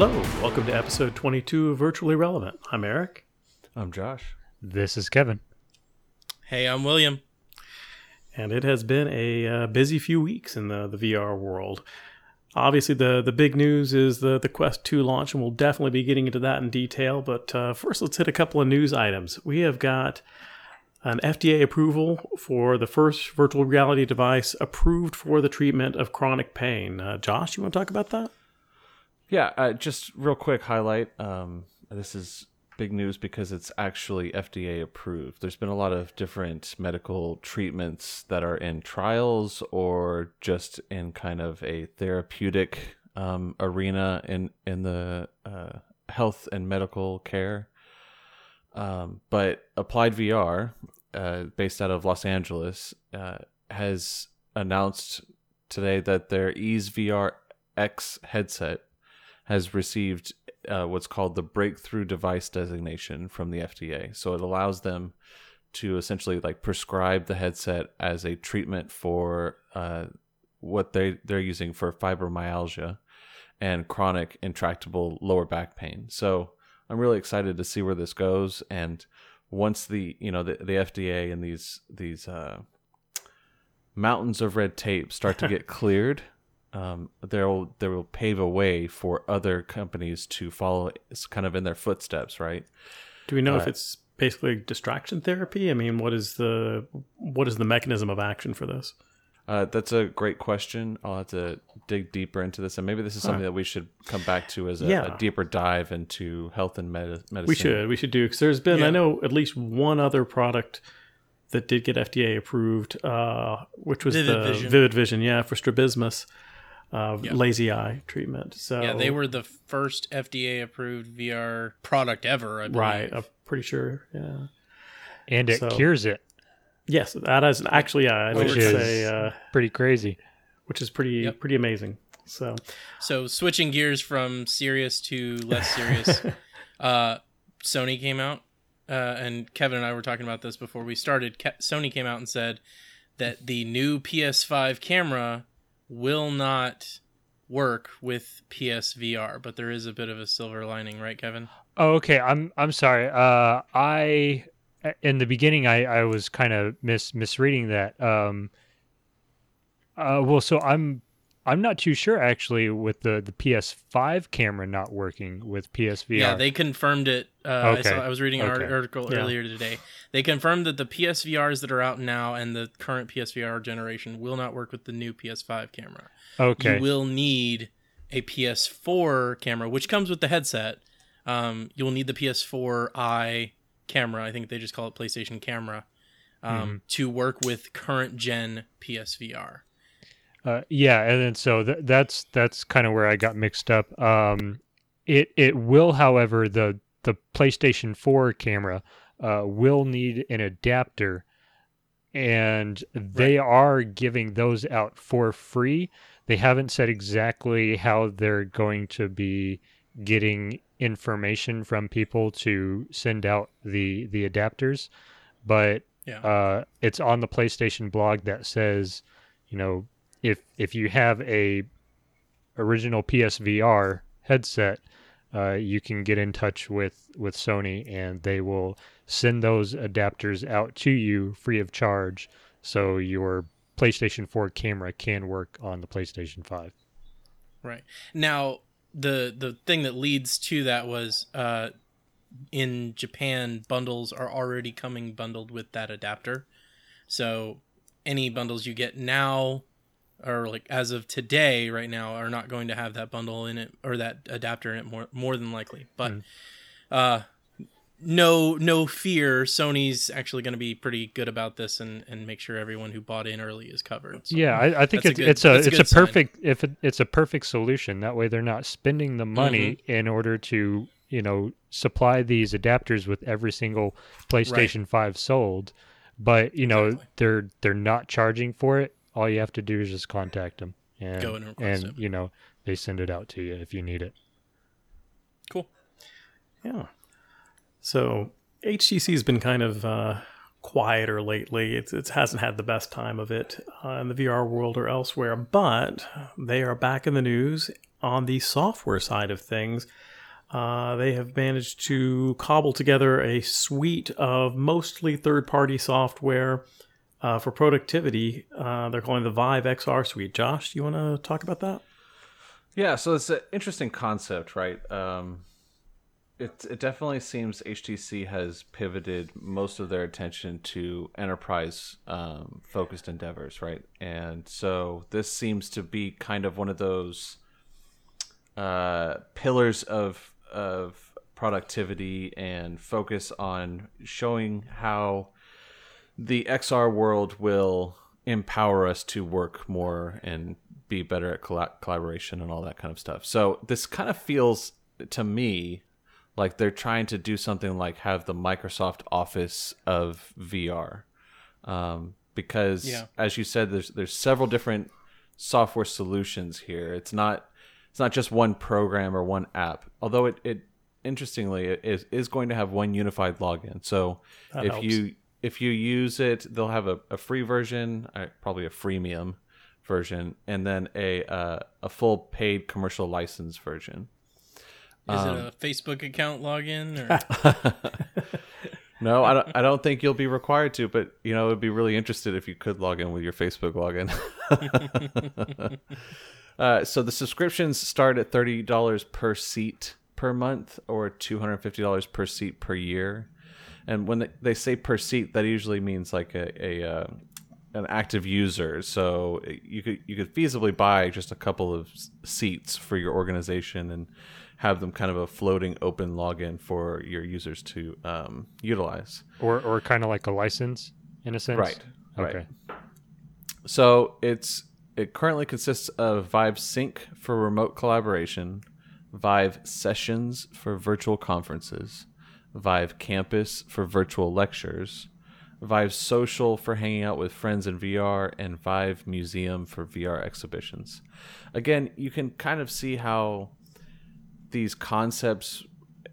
Hello, welcome to episode 22 of Virtually Relevant. I'm Eric. I'm Josh. This is Kevin. Hey, I'm William. And it has been a uh, busy few weeks in the, the VR world. Obviously, the, the big news is the, the Quest 2 launch, and we'll definitely be getting into that in detail. But uh, first, let's hit a couple of news items. We have got an FDA approval for the first virtual reality device approved for the treatment of chronic pain. Uh, Josh, you want to talk about that? Yeah, uh, just real quick highlight. Um, this is big news because it's actually FDA approved. There's been a lot of different medical treatments that are in trials or just in kind of a therapeutic um, arena in in the uh, health and medical care. Um, but Applied VR, uh, based out of Los Angeles, uh, has announced today that their Ease VR X headset has received uh, what's called the breakthrough device designation from the FDA. So it allows them to essentially like prescribe the headset as a treatment for uh, what they they're using for fibromyalgia and chronic intractable lower back pain. So I'm really excited to see where this goes. And once the you know the, the FDA and these these uh, mountains of red tape start to get cleared um, there will there will pave a way for other companies to follow. It's kind of in their footsteps, right? Do we know uh, if it's basically distraction therapy? I mean, what is the what is the mechanism of action for this? Uh, that's a great question. I'll have to dig deeper into this, and maybe this is something huh. that we should come back to as a, yeah. a deeper dive into health and med- medicine. We should, we should do because there's been, yeah. I know, at least one other product that did get FDA approved, uh, which was Vivid the Vision. Vivid Vision, yeah, for strabismus uh, yep. lazy eye treatment. So yeah, they were the first FDA approved VR product ever. I believe. Right, I'm pretty sure. Yeah, and it so, cures it. Yes, that is actually yeah, I which would say uh, pretty crazy, which is pretty yep. pretty amazing. So, so switching gears from serious to less serious, uh, Sony came out, uh, and Kevin and I were talking about this before we started. Ke- Sony came out and said that the new PS5 camera will not work with PSVR, but there is a bit of a silver lining, right, Kevin? Oh, okay. I'm I'm sorry. Uh, I in the beginning I, I was kind of mis misreading that. Um, uh, well, so I'm I'm not too sure actually with the, the PS5 camera not working with PSVR. Yeah, they confirmed it. Uh, okay. I, saw, I was reading an okay. article yeah. earlier today. They confirmed that the PSVRs that are out now and the current PSVR generation will not work with the new PS5 camera. Okay. You will need a PS4 camera, which comes with the headset. Um, you'll need the PS4i camera. I think they just call it PlayStation camera um, mm-hmm. to work with current gen PSVR. Uh, yeah, and then so th- that's that's kind of where I got mixed up. Um, it it will, however, the the PlayStation 4 camera uh, will need an adapter, and they right. are giving those out for free. They haven't said exactly how they're going to be getting information from people to send out the the adapters, but yeah. uh, it's on the PlayStation blog that says, you know, if if you have a original PSVR headset, uh, you can get in touch with with Sony and they will send those adapters out to you free of charge, so your PlayStation 4 camera can work on the PlayStation 5. Right now, the the thing that leads to that was uh, in Japan, bundles are already coming bundled with that adapter. So any bundles you get now or like as of today right now are not going to have that bundle in it or that adapter in it more more than likely but mm. uh no no fear sony's actually going to be pretty good about this and and make sure everyone who bought in early is covered so yeah i, I think it's a, good, it's a it's a, a perfect sign. if it, it's a perfect solution that way they're not spending the money mm-hmm. in order to you know supply these adapters with every single playstation right. 5 sold but you know exactly. they're they're not charging for it all you have to do is just contact them and Go and, and it. you know they send it out to you if you need it. Cool. Yeah. So HTC has been kind of uh, quieter lately. It's, it hasn't had the best time of it uh, in the VR world or elsewhere, but they are back in the news on the software side of things, uh, they have managed to cobble together a suite of mostly third party software uh, for productivity. Uh, they're calling the Vive XR suite. Josh, do you want to talk about that? Yeah, so it's an interesting concept, right? Um, it it definitely seems HTC has pivoted most of their attention to enterprise um, focused endeavors, right? And so this seems to be kind of one of those uh, pillars of of productivity and focus on showing how the XR world will empower us to work more and be better at colla- collaboration and all that kind of stuff. So this kind of feels to me like they're trying to do something like have the Microsoft Office of VR, um, because Yeah. as you said, there's there's several different software solutions here. It's not it's not just one program or one app. Although it, it interestingly it is, is going to have one unified login. So That if helps. you if you use it, they'll have a, a free version, uh, probably a freemium version, and then a uh, a full paid commercial license version. Is Um, it a Facebook account login or No, I don't. I don't think you'll be required to, but you know, it'd be really interested if you could log in with your Facebook login. uh, so the subscriptions start at thirty dollars per seat per month, or two hundred fifty dollars per seat per year. And when they, they say per seat, that usually means like a, a uh, an active user. So you could you could feasibly buy just a couple of seats for your organization and have them kind of a floating open login for your users to um, utilize. or or kind of like a license in a sense. Right, right. Okay. So it's it currently consists of Vive Sync for remote collaboration, Vive Sessions for virtual conferences, Vive Campus for virtual lectures, Vive Social for hanging out with friends in VR, and Vive Museum for VR exhibitions. Again, you can kind of see how these concepts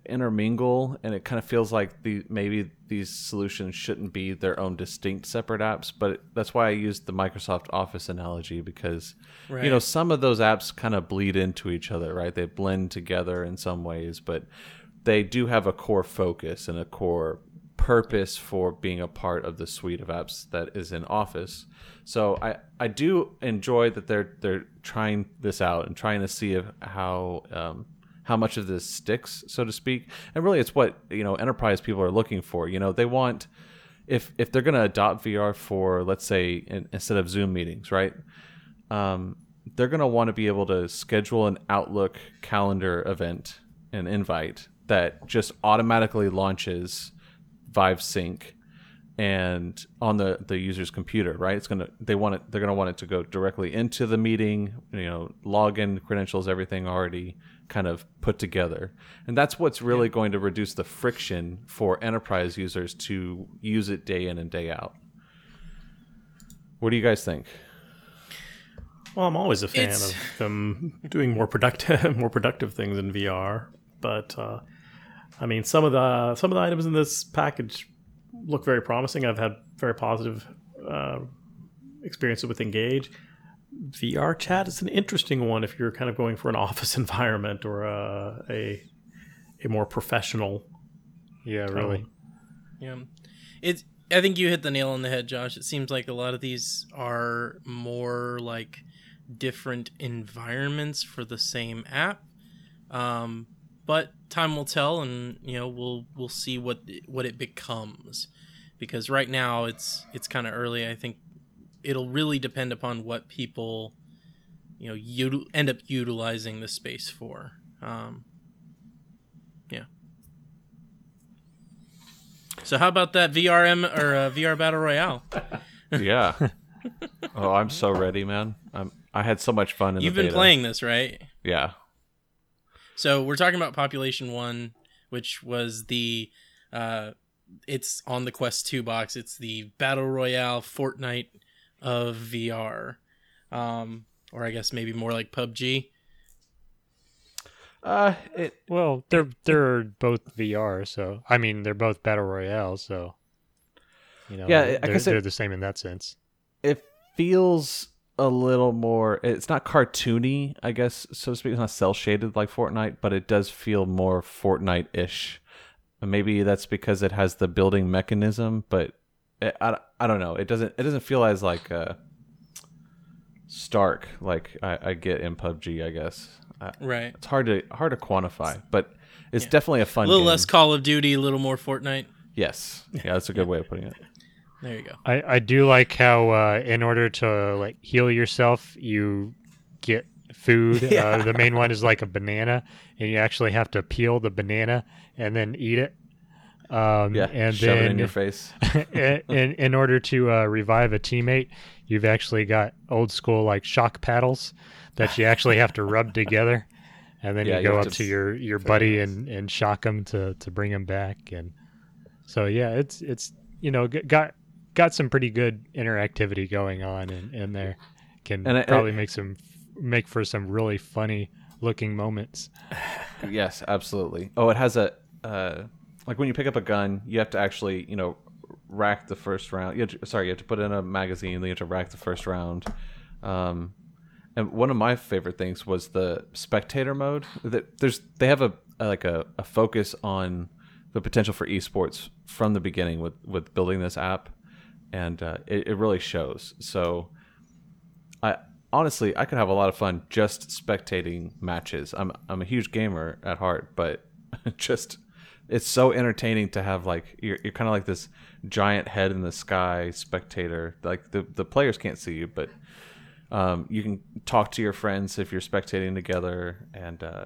intermingle and it kind of feels like the maybe these solutions shouldn't be their own distinct separate apps but that's why i used the microsoft office analogy because you know some of those apps kind of bleed into each other right they blend together in some ways but they do have a core focus and a core purpose for being a part of the suite of apps that is in office so i i do enjoy that they're they're trying this out and trying to see if, how um, how much of this sticks, so to speak. And really, it's what you know enterprise people are looking for. You know, they want if if they're going to adopt VR for let's say in, instead of Zoom meetings, right? Um, they're going to want to be able to schedule an Outlook calendar event, an invite that just automatically launches Vive Sync and on the the user's computer right? It's gonna they want it they're gonna want it to go directly into the meeting you know login credentials everything already kind of put together. And that's what's really going to reduce the friction for enterprise users to use it day in and day out. What do you guys think? Well, I'm always a fan It's- of them doing more productive, more productive things in VR. But uh, I mean, some of the some of the items in this package look very promising. I've had very positive uh, experiences with Engage. VR chat is an interesting one if you're kind of going for an office environment or uh, a a more professional. Yeah, really. Yeah. It's I think you hit the nail on the head, Josh. It seems like a lot of these are more like different environments for the same app. Um, but time will tell and you know, we'll we'll see what what it becomes. Because right now it's it's kind of early. I think it'll really depend upon what people you know, util- end up utilizing the space for. Um, yeah. So how about that VRM or uh, VR Battle Royale? yeah oh i'm so ready man i'm i had so much fun in You've the been beta. playing this, right? yeah So we're talking about Population One, which was the uh, it's on the Quest Two box. It's the Battle Royale Fortnite of VR, um, or I guess maybe more like PUBG. uh it Well, they're they're both VR, so I mean they're both battle royale, so you know, Yeah, I they're, guess it- they're the same in that sense. it feels a little more. It's not cartoony, I guess, so to speak. It's not cel shaded like Fortnite, but it does feel more Fortnite ish. Maybe that's because it has the building mechanism, but it, I, I don't know. It doesn't it doesn't feel as like uh, stark like I, I get in PUBG. I guess I, Right. it's hard to hard to quantify, but it's Yeah. definitely a fun. A little game. less Call of Duty, a little more Fortnite. Yes, yeah, that's a good way of putting it. There you go. I, I do like how uh, in order to like heal yourself, you get food. Uh, the main one is like a banana, and you actually have to peel the banana and then eat it. Um, Yeah, and shove then it in your face. in, in in order to uh, revive a teammate, you've actually got old school like shock paddles that you actually have to rub together, and then Yeah, you you go have up to to your your buddy nice. and and shock him to to bring him back, and so yeah, it's it's you know got got some pretty good interactivity going on in, in there. Can And I- probably make some make for some really funny looking moments. Yes, absolutely. Oh, it has a uh, like when you pick up a gun, you have to actually you know rack the first round. You to, sorry, you have to put in a magazine. Then you have to rack the first round. Um, and one of my favorite things was the spectator mode. That there's they have a, a like a, a focus on the potential for esports from the beginning with with building this app, and uh, it, it really shows. So I honestly I could have a lot of fun just spectating matches. I'm I'm a huge gamer at heart, but just it's so entertaining to have like you're you're kind of like this giant head in the sky spectator. Like the the players can't see you, but um, you can talk to your friends if you're spectating together, and uh,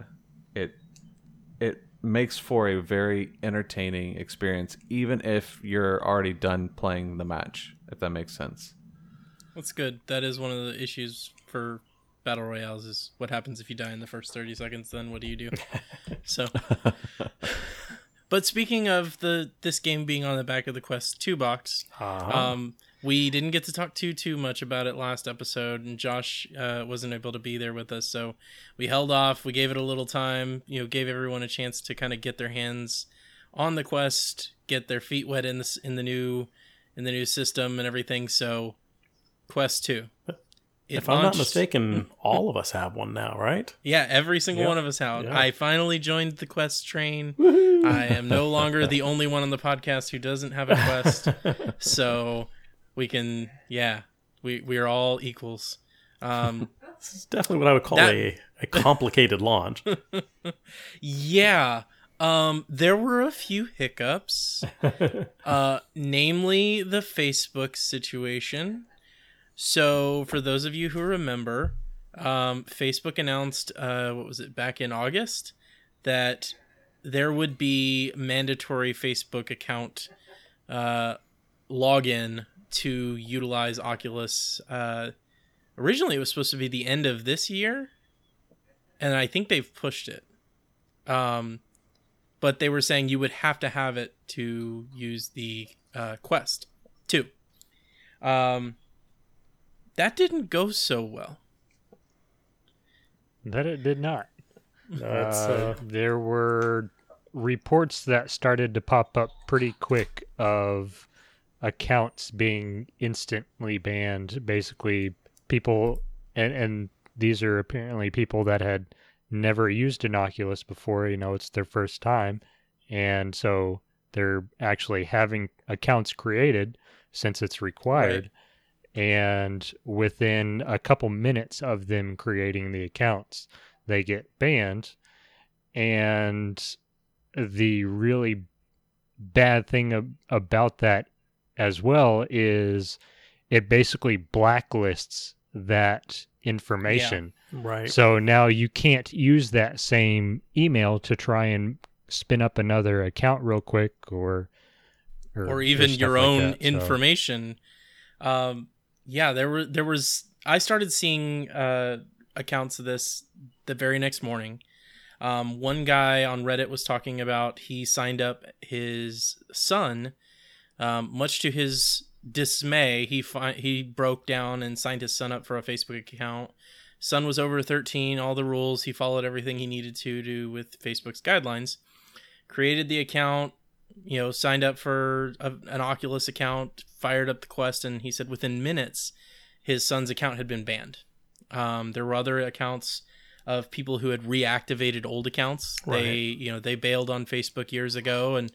it it makes for a very entertaining experience, even if you're already done playing the match. If that makes sense. That's good. That is one of the issues for battle royales is what happens if you die in the first 30 seconds then what do you do so but speaking of the this game being on the back of the quest 2 box Uh-huh. um we didn't get to talk too too much about it last episode and josh uh, wasn't able to be there with us so we held off we gave it a little time you know gave everyone a chance to kind of get their hands on the quest get their feet wet in this in the new in the new system and everything so quest 2 It if I'm not mistaken, all of us have one now, right? yeah, every single Yeah. one of us out. Yeah. I finally joined the quest train. I am no longer the only one on the podcast who doesn't have a quest. so we can yeah, we we are all equals. Um This is definitely what I would call That- a, a complicated launch. yeah. Um there were a few hiccups. uh namely the Facebook situation. So for those of you who remember, um Facebook announced uh what was it back in August that there would be mandatory Facebook account uh login to utilize Oculus uh originally it was supposed to be the end of this year and I think they've pushed it. Um but they were saying you would have to have it to use the uh, Quest 2. Um, that didn't go so well. That it did not. That's, Uh, uh, there were reports that started to pop up pretty quick of accounts being instantly banned. Basically, people, and, and these are apparently people that had never used an Oculus before. You know, it's their first time. And so they're actually having accounts created since it's required. And within a couple minutes of them creating the accounts, they get banned. And the really bad thing ab- about that as well is it basically blacklists that information. right. So now you can't use that same email to try and spin up another account real quick or or even stuff your like own that, so- information. Um, yeah, there were there was I started seeing uh, accounts of this the very next morning. Um, one guy on Reddit was talking about he signed up his son. Um, much to his dismay, he fi- he broke down and signed his son up for a Facebook account. Son was over 13, all the rules. He followed everything he needed to do with Facebook's guidelines. Created the account, you know, signed up for a, an Oculus account, fired up the Quest, and he said within minutes, his son's account had been banned. Um, there were other accounts of people who had reactivated old accounts. They, you know, they bailed on Facebook years ago and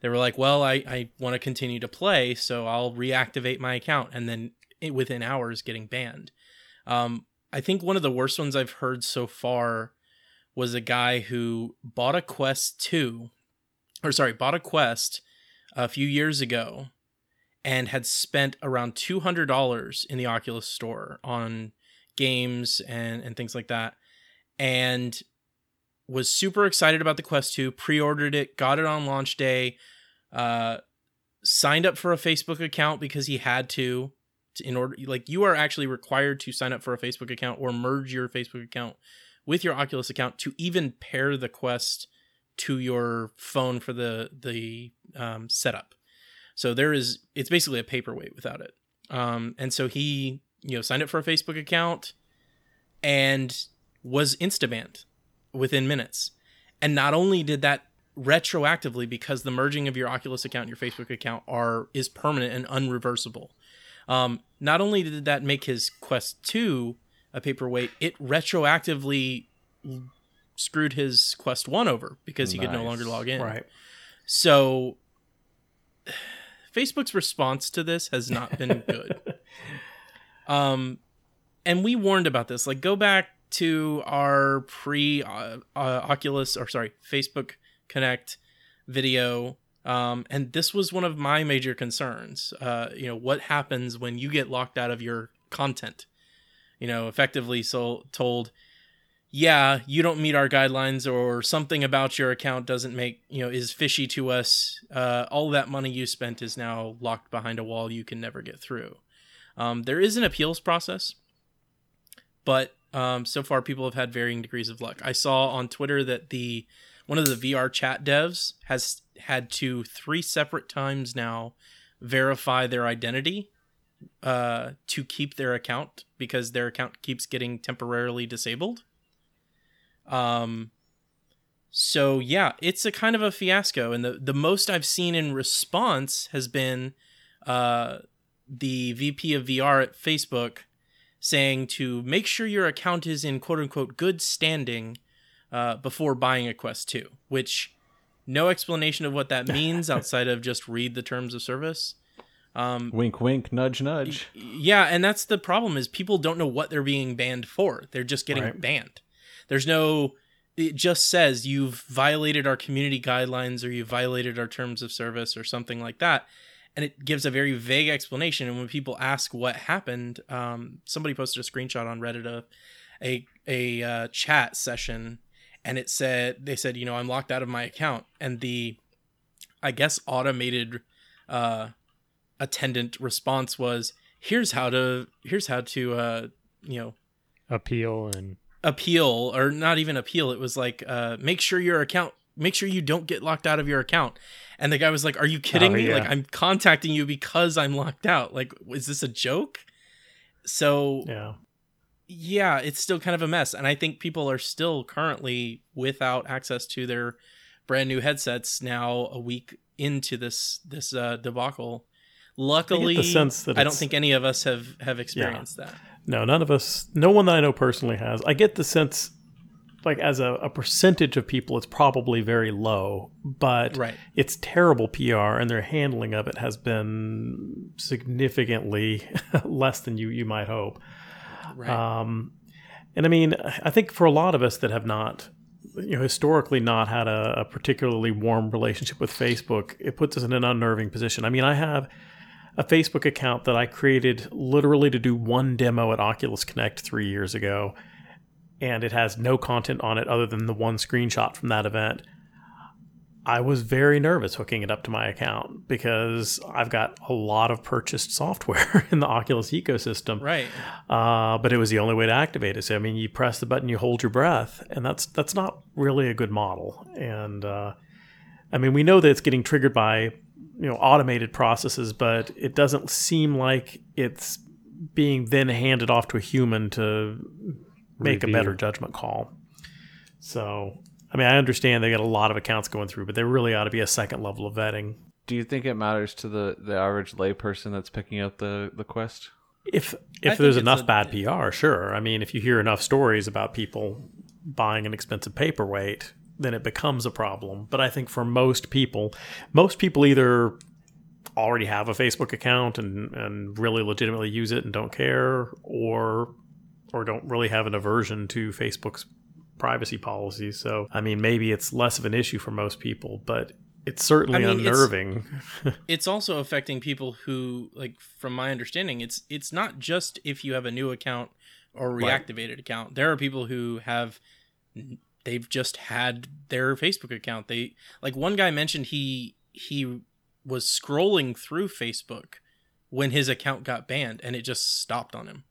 they were like, well, I, I want to continue to play, so I'll reactivate my account. And then it, within hours, getting banned. Um, I think one of the worst ones I've heard so far was a guy who bought a Quest 2, or sorry, bought a Quest a few years ago and had spent around $200 in the Oculus store on games and, and things like that. And was super excited about the Quest 2, pre ordered it, got it on launch day, uh, signed up for a Facebook account because he had to. to- In order, like, you are actually required to sign up for a Facebook account or merge your Facebook account with your Oculus account to even pair the Quest to your phone for the the um, setup. So there is, it's basically a paperweight without it. Um, and so he, you know, signed up for a Facebook account and was instabanned within minutes. And not only did that retroactively because the merging of your Oculus account and your Facebook account are is permanent and unreversible. Um, not only did that make his Quest 2 a paperweight, it retroactively screwed his Quest 1 over because he could no longer log in. Right. So Facebook's response to this has not been good. um and we warned about this. Like go back to our pre uh, uh, Oculus or sorry, Facebook Connect video um and this was one of my major concerns. Uh you know, what happens when you get locked out of your content? You know, effectively so told yeah, you don't meet our guidelines or something about your account doesn't make, you know, is fishy to us. Uh, all that money you spent is now locked behind a wall you can never get through. Um, there is an appeals process, but um, so far people have had varying degrees of luck. I saw on Twitter that the one of the VR chat devs has had to three separate times now verify their identity uh, to keep their account because their account keeps getting temporarily disabled. Um, so yeah, it's a kind of a fiasco, and the the most I've seen in response has been uh, the VP of VR at Facebook saying to make sure your account is in quote unquote good standing uh, before buying a Quest 2, which no explanation of what that means outside of just read the terms of service. Um, Wink, wink, nudge, nudge. yeah, and that's the problem is people don't know what they're being banned for. They're just getting Right. banned. There's no it just says you've violated our community guidelines or you violated our terms of service or something like that. And it gives a very vague explanation. And when people ask what happened, um, somebody posted a screenshot on Reddit of a a uh, chat session, and it said they said, you know, I'm locked out of my account, and the I guess automated uh, attendant response was, "Here's how to here's how to uh, you know appeal and appeal or not even appeal. It was like uh make sure your account make sure you don't get locked out of your account and the guy was like are you kidding Oh, me? Yeah. like i'm contacting you because i'm locked out. Like is this a joke? So Yeah. yeah it's still kind of a mess. And i think people are still currently without access to their brand new headsets now a week into this this uh debacle. Luckily sense that i don't think any of us have have experienced that. No, none of us, no one that I know personally has. I get the sense, like, as a, a percentage of people, it's probably very low, but Right. it's terrible PR, and their handling of it has been significantly less than you, you might hope. right Um, and I mean, I think for a lot of us that have not, you know, historically not had a, a particularly warm relationship with Facebook, it puts us in an unnerving position. I mean, I have a Facebook account that I created literally to do one demo at Oculus Connect three years ago, and it has no content on it other than the one screenshot from that event. I was very nervous hooking it up to my account because I've got a lot of purchased software in the Oculus ecosystem right uh, but it was the only way to activate it. So I mean, you press the button, you hold your breath, and that's that's not really a good model. And uh, I mean, we know that it's getting triggered by you know automated processes, but it doesn't seem like it's being then handed off to a human to make a better judgment call. So I mean, I understand they got a lot of accounts going through, but there really ought to be a second level of vetting. Do you think it matters to the, the average layperson that's picking up the, the quest? If if think there's enough a- bad PR, sure. I mean, if you hear enough stories about people buying an expensive paperweight, then it becomes a problem. But I think for most people, most people either already have a Facebook account and, and really legitimately use it and don't care, or or don't really have an aversion to Facebook's privacy policies. So I mean, maybe it's less of an issue for most people, but it's certainly I mean, unnerving. it's also affecting people who like from my understanding it's it's not just if you have a new account or Right. reactivated account there are people who have they've just had their facebook account they like one guy mentioned he he was scrolling through facebook when his account got banned and it just stopped on him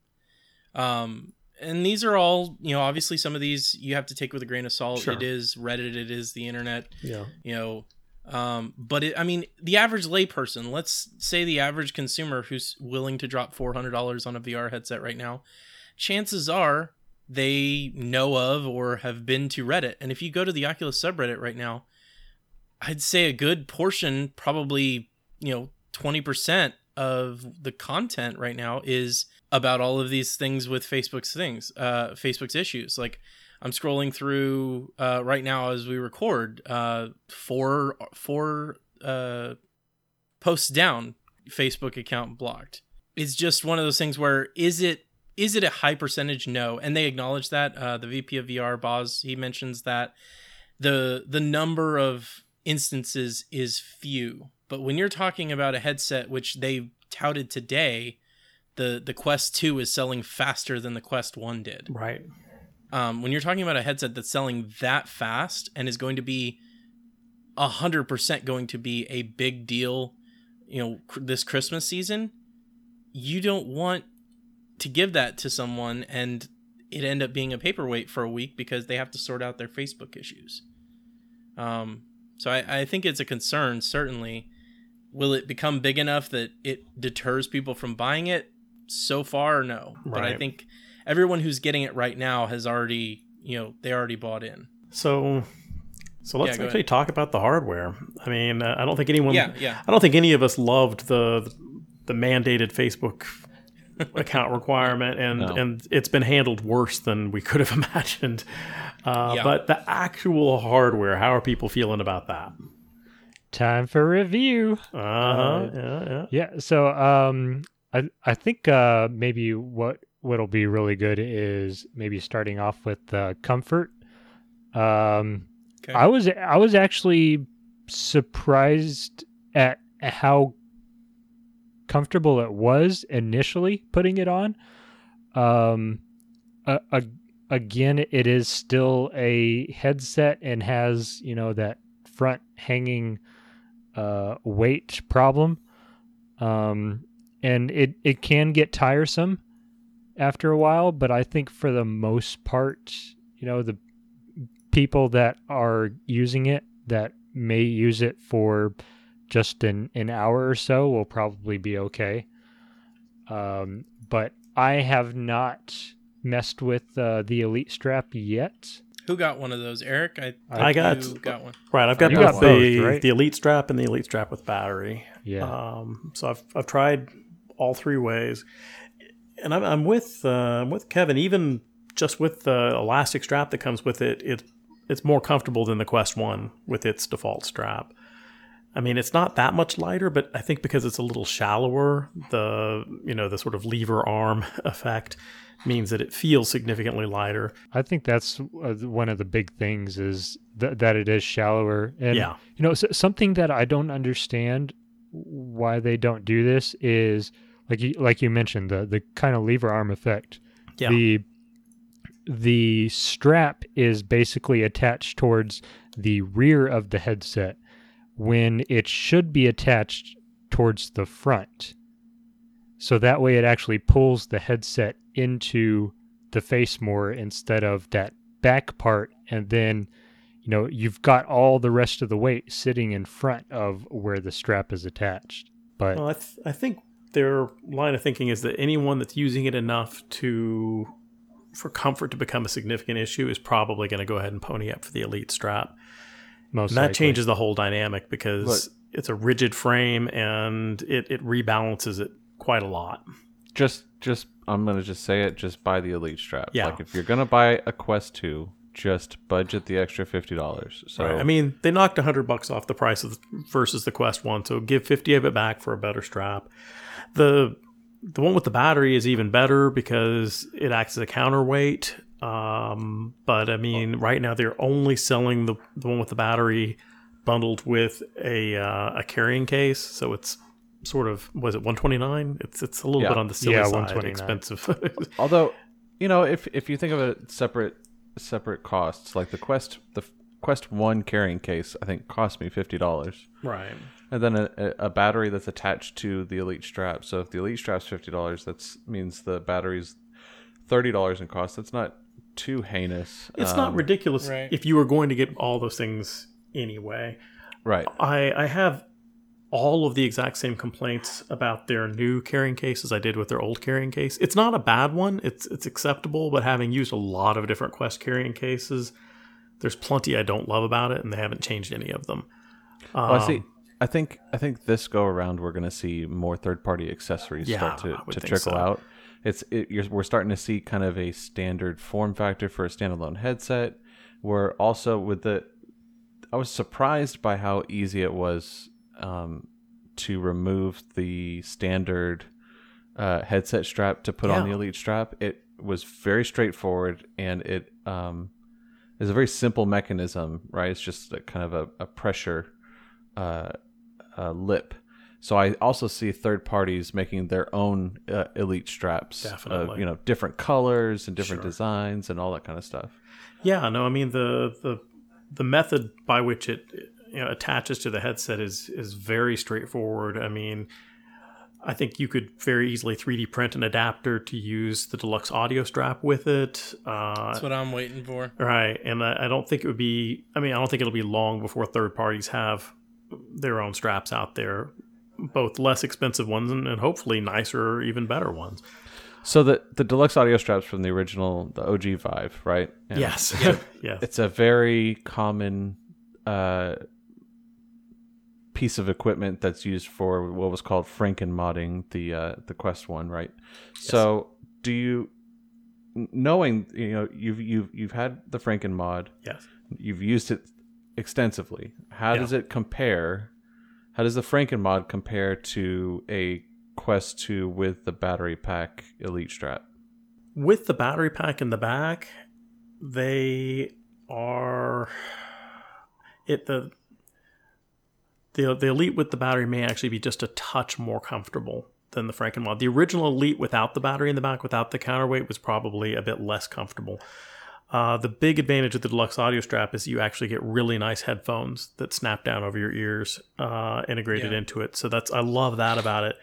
um and these are all you know obviously some of these you have to take with a grain of salt Sure. it is reddit it is the internet yeah. you know um but it, i mean the average layperson let's say the average consumer who's willing to drop $400 on a vr headset right now chances are they know of or have been to reddit and if you go to the oculus subreddit right now i'd say a good portion probably you know 20% of the content right now is about all of these things with facebook's things uh facebook's issues like I'm scrolling through uh, right now as we record. Uh, four four uh, posts down, Facebook account blocked. It's just one of those things where is it is it a high percentage? No, and they acknowledge that. Uh, the VP of VR, Boz, he mentions that the the number of instances is few. But when you're talking about a headset which they touted today, the the Quest 2 is selling faster than the Quest 1 did Right. um, when you're talking about a headset that's selling that fast and is going to be a hundred percent going to be a big deal, you know, cr- this Christmas season, you don't want to give that to someone and it end up being a paperweight for a week because they have to sort out their Facebook issues. Um, so I, I think it's a concern. Certainly, will it become big enough that it deters people from buying it? So far, no. But I think everyone who's getting it right now has already, you know, they already bought in. So, so let's Yeah, actually ahead. talk about the hardware. I mean, uh, I don't think anyone. Yeah, yeah. I don't think any of us loved the the mandated Facebook account requirement, and No. and it's been handled worse than we could have imagined. Uh, Yeah. But the actual hardware, how are people feeling about that? Time for review. Uh-huh, Uh, yeah, yeah. Yeah, so um I I think uh maybe what what'll be really good is maybe starting off with the comfort. Um Okay. I was I was actually surprised at how comfortable it was initially putting it on. Um a, a, again it is still a headset and has, you know, that front hanging uh weight problem um, and it it can get tiresome after a while. But I think for the most part, you know, the people that are using it that may use it for just an an hour or so will probably be okay. Um, but I have not messed with uh, the Elite Strap yet. Who got one of those? Eric? I, I got- got one. Right, I've got both got the right? the Elite Strap and the Elite Strap with battery. Yeah. Um, so I've I've tried all three ways, and I'm I'm with uh, I'm with Kevin. Even just with the elastic strap that comes with it, it it's more comfortable than the Quest One with its default strap. I mean, it's not that much lighter, but I think because it's a little shallower, the you know the sort of lever arm effect means that it feels significantly lighter. I think that's uh, one of the big things is th- that it is shallower. And Yeah. you know, something that I don't understand why they don't do this is like you like you mentioned the the kind of lever arm effect. Yeah. The the strap is basically attached towards the rear of the headset when it should be attached towards the front. So that way it actually pulls the headset into the face more instead of that back part and then you know you've got all the rest of the weight sitting in front of where the strap is attached. But Well, I, th- I think their line of thinking is that anyone that's using it enough to for comfort to become a significant issue is probably going to go ahead and pony up for the elite strap. most And that likely. changes the whole dynamic because it's a rigid frame and it, it rebalances it quite a lot. just just I'm gonna just say it. Just buy the Elite strap. Yeah. Like if you're gonna buy a Quest two, just budget the extra fifty dollars. So Right. I mean, they knocked hundred bucks off the price of the, versus the Quest One, so give fifty of it back for a better strap. The the one with the battery is even better because it acts as a counterweight. Um, but I mean, right now they're only selling the the one with the battery bundled with a uh, a carrying case, so it's sort of was it 129 it's it's a little Yeah. bit on the silly Yeah, side 129. expensive although you know if if you think of it separate separate costs, like the Quest the Quest one carrying case, I think cost me fifty dollars. right And then a, a- a battery that's attached to the Elite strap. So if the Elite strap's fifty dollars, that means the battery's thirty dollars in cost. That's not too heinous. it's Um, not ridiculous right. if you were going to get all those things anyway right. I, I have all of the exact same complaints about their new carrying case as I did with their old carrying case. It's not a bad one. It's it's acceptable, but having used a lot of different Quest carrying cases, there's plenty I don't love about it, and they haven't changed any of them. Well, I see. Um, I think I think this go around we're going to see more third party accessories Yeah, start to, to trickle so. out. It's it, you're, we're starting to see kind of a standard form factor for a standalone headset. We're also with the. I was surprised by how easy it was um, to remove the standard uh, headset strap to put on the Elite strap. It was very straightforward and it um, is a very simple mechanism, right? It's just a, kind of a, a pressure uh, uh, lip. So I also see third parties making their own uh, elite straps, of, Definitely. you know, different colors and different Sure. designs and all that kind of stuff. Yeah, no, I mean the the the method by which it you know, attaches to the headset is is very straightforward. I mean, I think you could very easily 3D print an adapter to use the deluxe audio strap with it. Uh, That's what I'm waiting for. Right, and I, I don't think it would be. I mean, I don't think it'll be long before third parties have their own straps out there, both less expensive ones and, and hopefully nicer, or even better ones. So the the deluxe audio straps from the original, the OG Vive, right? And Yes, yes, it's a very common uh, piece of equipment that's used for what was called Franken modding the uh, the Quest one, right? So, do you, knowing you know you've you've you've had the Franken mod, yes. you've used it extensively. How Yeah. does it compare? How does the Franken mod compare to a Quest 2 with the battery pack Elite strap? With the battery pack in the back, they are it the the the elite with the battery may actually be just a touch more comfortable than the Franken mod. The original elite without the battery in the back, without the counterweight, was probably a bit less comfortable. Uh, the big advantage of the deluxe audio strap is you actually get really nice headphones that snap down over your ears, uh, integrated Yeah. into it. So that's I love that about it,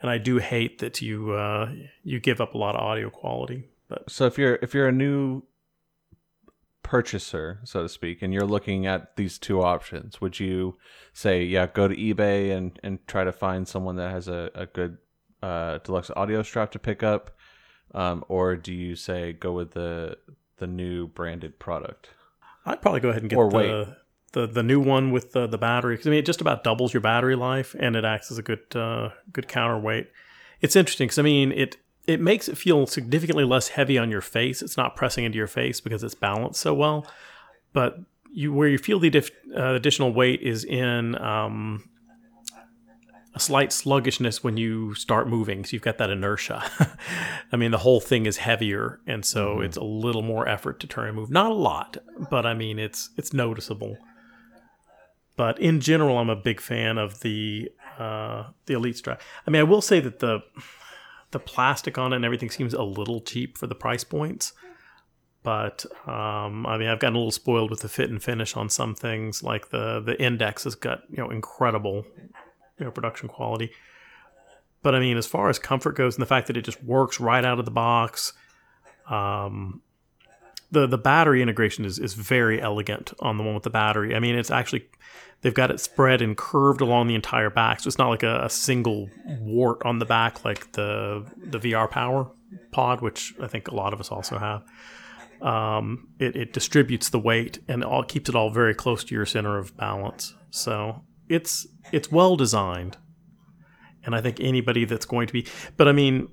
and I do hate that you uh, you give up a lot of audio quality. But So if you're if you're a new purchaser, so to speak, and you're looking at these two options, would you say, yeah, go to eBay and and try to find someone that has a, a good uh, deluxe audio strap to pick up, um, or do you say go with the the new branded product? I'd probably go ahead and get Or the, wait. the the new one with the the battery because I mean it just about doubles your battery life and it acts as a good uh, good counterweight. It's interesting because I mean it it makes it feel significantly less heavy on your face. It's not pressing into your face because it's balanced so well. But you where you feel the diff, uh, additional weight is in um, a slight sluggishness when you start moving. So you've got that inertia. I mean, the whole thing is heavier, and so it's a little more effort to turn and move. Not a lot, but I mean, it's it's noticeable. But in general, I'm a big fan of the uh, the Elite strap. I mean, I will say that the the plastic on it and everything seems a little cheap for the price points. But um, I mean, I've gotten a little spoiled with the fit and finish on some things. Like the the Index has got you know incredible you know production quality. But I mean, as far as comfort goes, and the fact that it just works right out of the box, um, the the battery integration is is very elegant on the one with the battery. I mean, it's actually they've got it spread and curved along the entire back, so it's not like a, a single wart on the back like the the VR Power Pod, which I think a lot of us also have. Um, it, it distributes the weight and all keeps it all very close to your center of balance. So it's it's well designed, and I think anybody that's going to be, but I mean,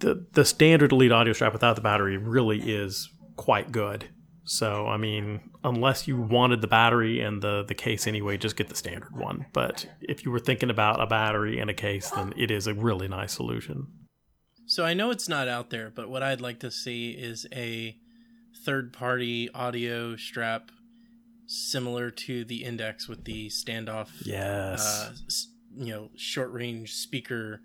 the the standard Elite audio strap without the battery really is quite good. So I mean, unless you wanted the battery and the the case anyway, just get the standard one. But if you were thinking about a battery and a case, then it is a really nice solution. So I know it's not out there, but what I'd like to see is a third party audio strap similar to the Index with the standoff Yes. uh, you know, short range speaker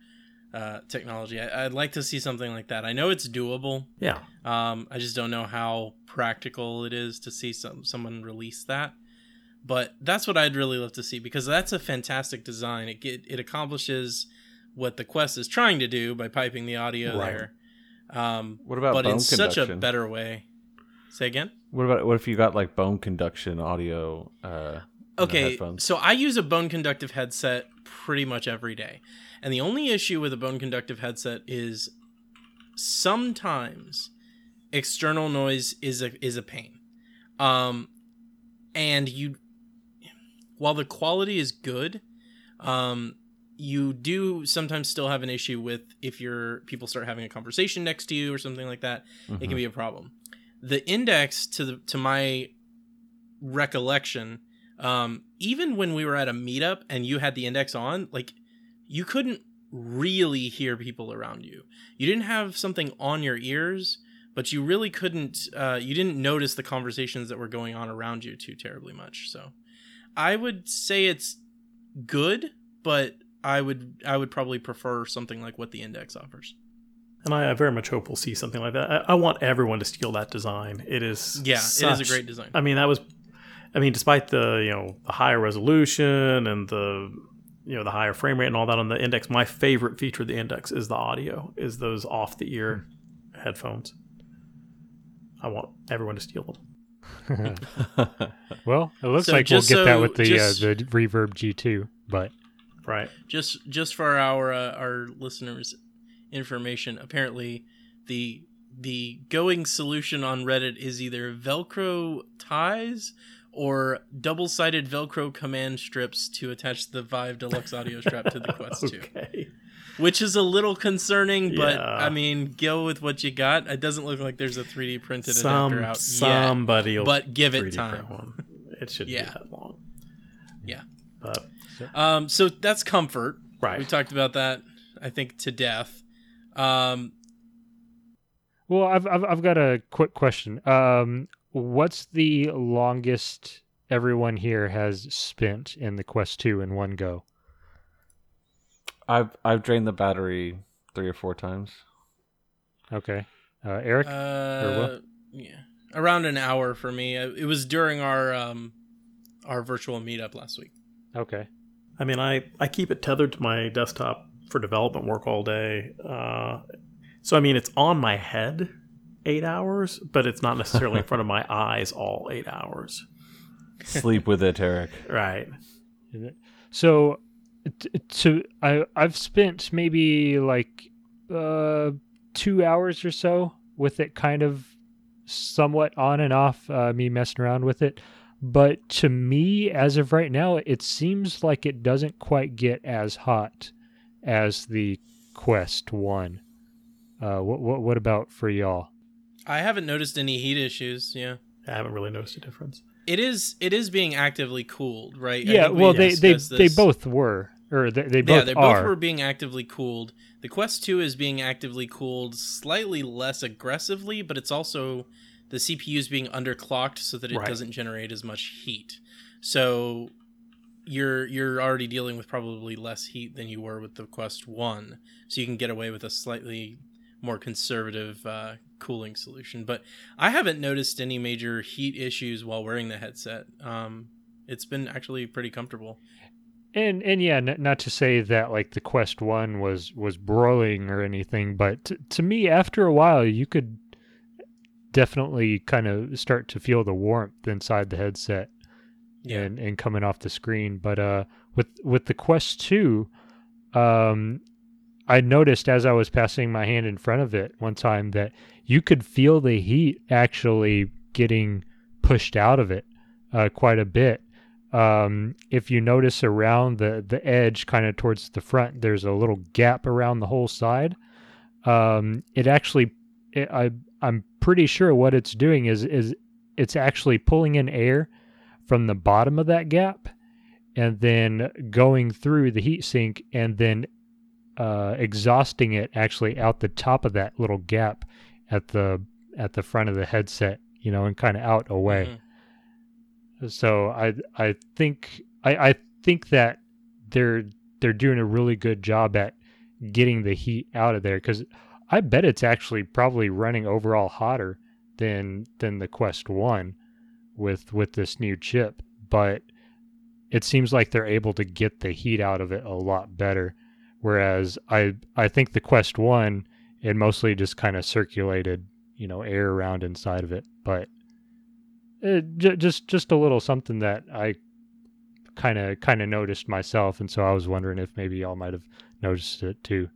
uh, technology. I, I'd like to see something like that. I know it's doable. yeah. Um, I just don't know how practical it is to see some someone release that. But that's what I'd really love to see because that's a fantastic design. It get, it accomplishes what the Quest is trying to do by piping the audio Right. there. Um, What about but bone in such a better way. Say again. What about what if you got like bone conduction audio? Uh, Okay, so I use a bone conductive headset pretty much every day. And the only issue with a bone conductive headset is sometimes external noise is a is a pain. Um and you while the quality is good, um you do sometimes still have an issue with if your people start having a conversation next to you or something like that it Mhm. can be a problem. The index to the to my recollection, um, even when we were at a meetup and you had the index on, like you couldn't really hear people around you. You didn't have something on your ears, but you really couldn't. Uh, you didn't notice the conversations that were going on around you too terribly much. So, I would say it's good, but I would I would probably prefer something like what the index offers. And I, I very much hope we'll see something like that. I, I want everyone to steal that design. It is Yeah, it is a great design. I mean, that was. I mean, despite the you know the higher resolution and the you know the higher frame rate and all that on the index, my favorite feature of the index is the audio. Is those off the ear headphones. I want everyone to steal them. Well, it looks So like we'll get just that with the just- uh, the Reverb G2, but Right. just just for our uh, our listeners information apparently the the going solution on reddit is either velcro ties or double-sided velcro command strips to attach the vive deluxe audio strap to the quest 2 which is a little concerning but Yeah. i mean go with what you got it doesn't look like there's a 3d printed Some adapter out yet somebody will but give it 3D time. one. It shouldn't Yeah. be that long. Yeah. But um so that's comfort right. we talked about that i think to death um well, I've I've, I've got a quick question. Um, what's the longest everyone here has spent in the Quest 2 in one go? I've I've drained the battery three or four times. Okay, uh, Eric. Uh, yeah, around an hour for me. Uh, It was during our um our virtual meetup last week. okay, I mean, I, I keep it tethered to my desktop for development work all day. Uh, so, I mean, it's on my head eight hours, but it's not necessarily in front of my eyes all eight hours. Sleep with it, Eric. Right. so t- to I I've spent maybe like uh two hours or so with it, kind of somewhat on and off. Uh, me messing around with it. But to me, as of right now, it seems like it doesn't quite get as hot as the Quest One. Uh, what what what about for y'all? I haven't noticed any heat issues. Yeah, I haven't really noticed a difference. it is it is being actively cooled, right? Yeah, we well, they they discussed they both were, or they, they yeah, both they both were being actively cooled. The Quest 2 is being actively cooled slightly less aggressively, but it's also the CPU is being underclocked so that it Right. doesn't generate as much heat. So you're you're already dealing with probably less heat than you were with the Quest 1. So you can get away with a slightly more conservative uh, cooling solution. But I haven't noticed any major heat issues while wearing the headset. Um, it's been actually pretty comfortable. And and yeah, n- not to say that like the Quest One was was broiling or anything, but t- to me, after a while, you could definitely kind of start to feel the warmth inside the headset Yeah. and and coming off the screen. But uh, with with the Quest Two, um, I noticed as I was passing my hand in front of it one time that you could feel the heat actually getting pushed out of it uh, quite a bit. Um, if you notice around the the edge, kind of towards the front, there's a little gap around the whole side. um, it actually, it, I I'm pretty sure what it's doing is is it's actually pulling in air from the bottom of that gap, and then going through the heat sink, and then uh, exhausting it actually out the top of that little gap at the at the front of the headset, you know, and kind of out away. Mhm. So I I think I, I think that they're they're doing a really good job at getting the heat out of there because I bet it's actually probably running overall hotter than than the Quest One with with this new chip, but it seems like they're able to get the heat out of it a lot better. Whereas I I think the Quest One it mostly just kind of circulated you know air around inside of it, but it, j- just just a little something that I kind of kind of noticed myself, and so I was wondering if maybe y'all might have noticed it too.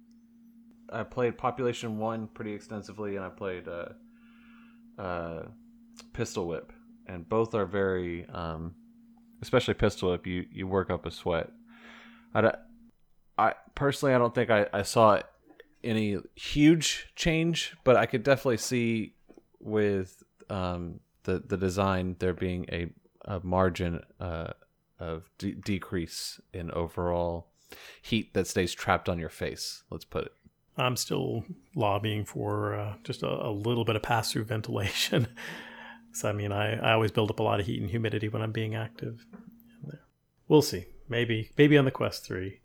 I played Population One pretty extensively, and I played uh, uh, Pistol Whip, and both are very, um, especially Pistol Whip. You you work up a sweat. I, don't- I personally, I don't think I, I saw any huge change, but I could definitely see with um, the the design there being a, a margin uh, of de- decrease in overall heat that stays trapped on your face. Let's put it. I'm still lobbying for uh, just a, a little bit of pass through ventilation. so, I mean, I, I always build up a lot of heat and humidity when I'm being active. We'll see. Maybe maybe on the Quest 3.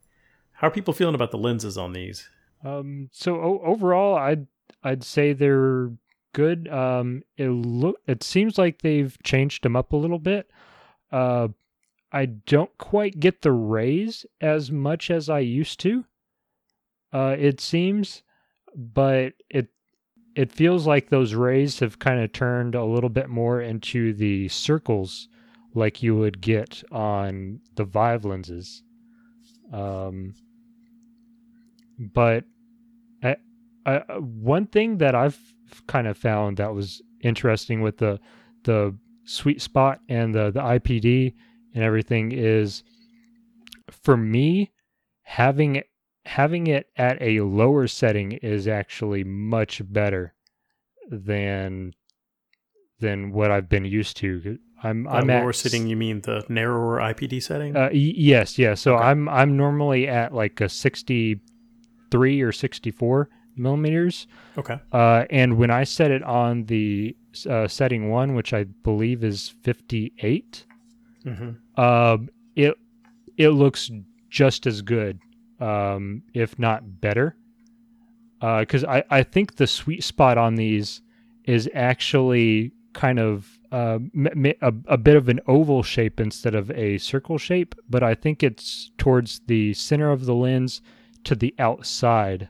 How are people feeling about the lenses on these? Um, so o- overall, I'd I'd say they're good. Um, it look it seems like they've changed them up a little bit. Uh, I don't quite get the rays as much as I used to. Uh, it seems, but it it feels like those rays have kind of turned a little bit more into the circles like you would get on the Vive lenses. Um, but I, I, one thing that I've kind of found that was interesting with the the sweet spot and the the IPD and everything is for me having having it at a lower setting is actually much better than than what I've been used to. I'm Uh, I'm lower at sitting, you mean the narrower IPD setting? uh, yes, yes. So Okay. I'm I'm normally at like a 63 or 64 millimeters, okay. uh, and when I set it on the uh, setting one, which I believe is 58, hmm um, it it looks just as good, um, if not better. Because I I think the sweet spot on these is actually kind of uh, a, a bit of an oval shape instead of a circle shape, but I think it's towards the center of the lens to the outside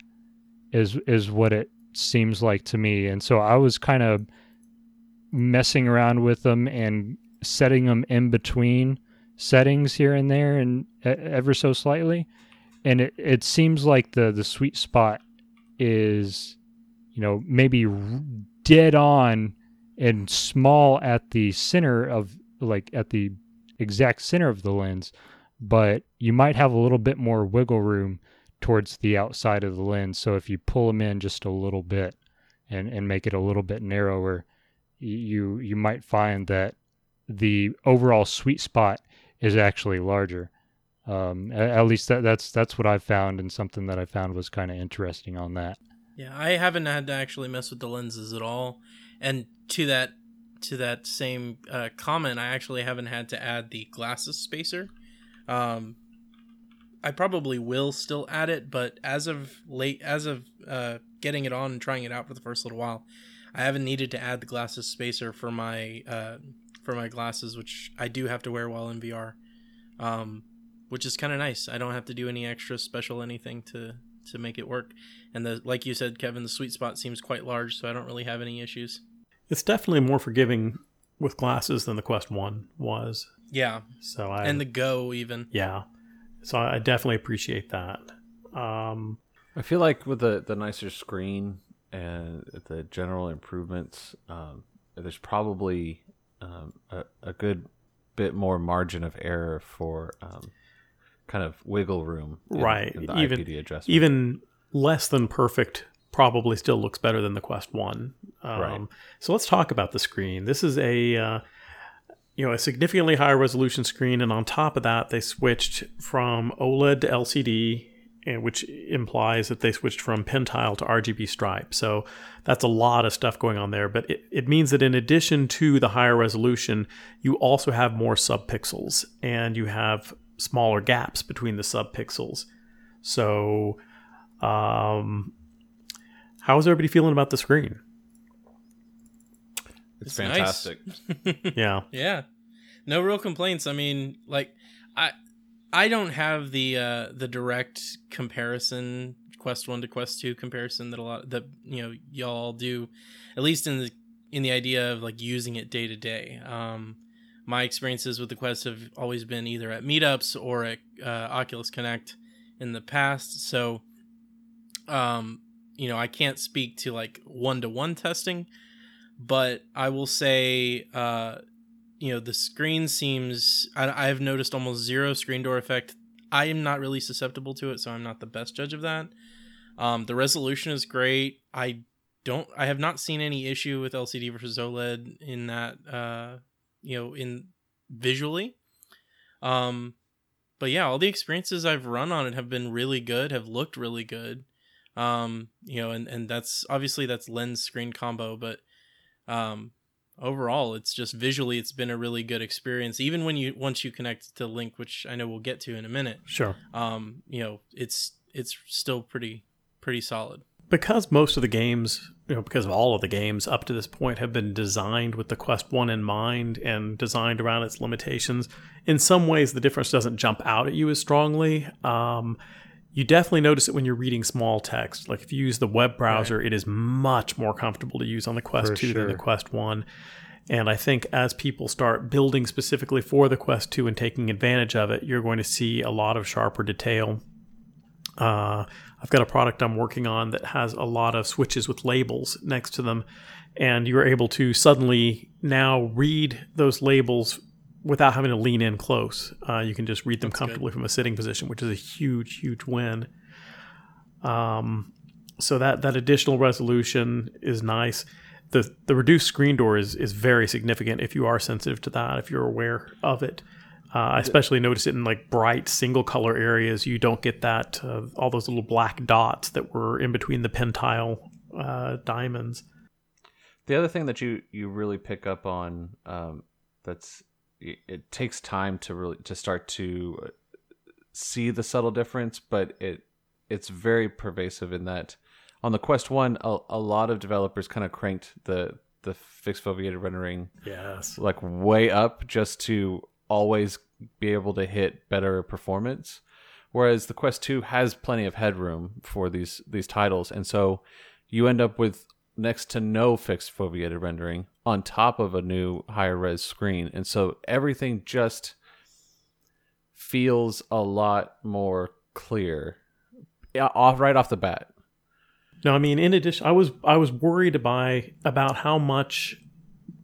is is what it seems like to me. And so I was kind of messing around with them and setting them in between settings here and there and ever so slightly and it, it seems like the the sweet spot is you know maybe dead on and small at the center of like at the exact center of the lens but you might have a little bit more wiggle room towards the outside of the lens so if you pull them in just a little bit and and make it a little bit narrower you you might find that the overall sweet spot is actually larger um, a- at least that, that's that's what I've found, and something that I found was kind of interesting on that. Yeah, I haven't had to actually mess with the lenses at all. And to that to that same uh, comment, I actually haven't had to add the glasses spacer. Um, I probably will still add it, but as of late, as of uh, getting it on and trying it out for the first little while, I haven't needed to add the glasses spacer for my uh, for my glasses, which I do have to wear while in VR. Um, which is kind of nice. I don't have to do any extra special anything to to make it work. And the like you said, Kevin, the sweet spot seems quite large, so I don't really have any issues. It's definitely more forgiving with glasses than the Quest 1 was. Yeah, So I and the Go even. yeah. So I definitely appreciate that. Um, I feel like with the the nicer screen and the general improvements, um, there's probably um, a, a good bit more margin of error for um, kind of wiggle room, in, Right. In the Even- IPD adjustment. even less than perfect probably still looks better than the Quest One. Um, Right. So let's talk about the screen. This is a uh, you know a significantly higher resolution screen, and on top of that, they switched from OLED to LCD, and which implies that they switched from Pentile to RGB stripe. So that's a lot of stuff going on there. But it, it means that in addition to the higher resolution, you also have more subpixels, and you have smaller gaps between the subpixels. So, um, how is everybody feeling about the screen? It's, It's nice. fantastic. Yeah. Yeah. No real complaints. I mean, like I I don't have the uh the direct comparison Quest 1 to Quest 2 comparison that a lot that you know y'all do at least in the in the idea of like using it day to day. Um my experiences with the Quest have always been either at meetups or at uh, Oculus Connect in the past. So um you know, I can't speak to like one-to-one testing, but I will say uh you know the screen seems I, i've noticed almost zero screen door effect. I am not really susceptible to it so i'm not the best judge of that. Um, the resolution is great. I don't i have not seen any issue with lcd versus oled in that uh, you know in visually. Um, but yeah all the experiences i've run on it have been really good have looked really good. Um, you know and, and that's obviously that's lens screen combo but um, overall it's just visually it's been a really good experience even when you once you connect to link which i know we'll get to in a minute Sure. um you know it's it's still pretty pretty solid because most of the games, you know, because of all of the games up to this point have been designed with the Quest 1 in mind and designed around its limitations, in some ways the difference doesn't jump out at you as strongly. Um, you definitely notice it when you're reading small text. Like if you use the web browser, it is much more comfortable to use on the Quest For 2 than the. Quest 1. And I think as people start building specifically for the Quest 2 and taking advantage of it, you're going to see a lot of sharper detail. Uh, I've got a product I'm working on that has a lot of switches with labels next to them, and you're able to suddenly now read those labels without having to lean in close. Uh, you can just read them That's good. comfortably from a sitting position, which is a huge, huge win. Um, so that that additional resolution is nice. The the reduced screen door is is very significant if you are sensitive to that, if you're aware of it. Uh, I especially notice it in like bright single color areas. You don't get that uh, all those little black dots that were in between the pentile uh, diamonds. The other thing that you you really pick up on um, that's it, it takes time to really to start to uh, see the subtle difference, but it it's very pervasive in that on the Quest One, a, a lot of developers kind of cranked the the fixed foveated rendering Yes. like way up just to always be able to hit better performance whereas the quest 2 has plenty of headroom for these these titles and so you end up with next to no fixed foveated rendering on top of a new higher res screen and so everything just feels a lot more clear off right off the bat No, I mean, in addition, I was I was worried by about how much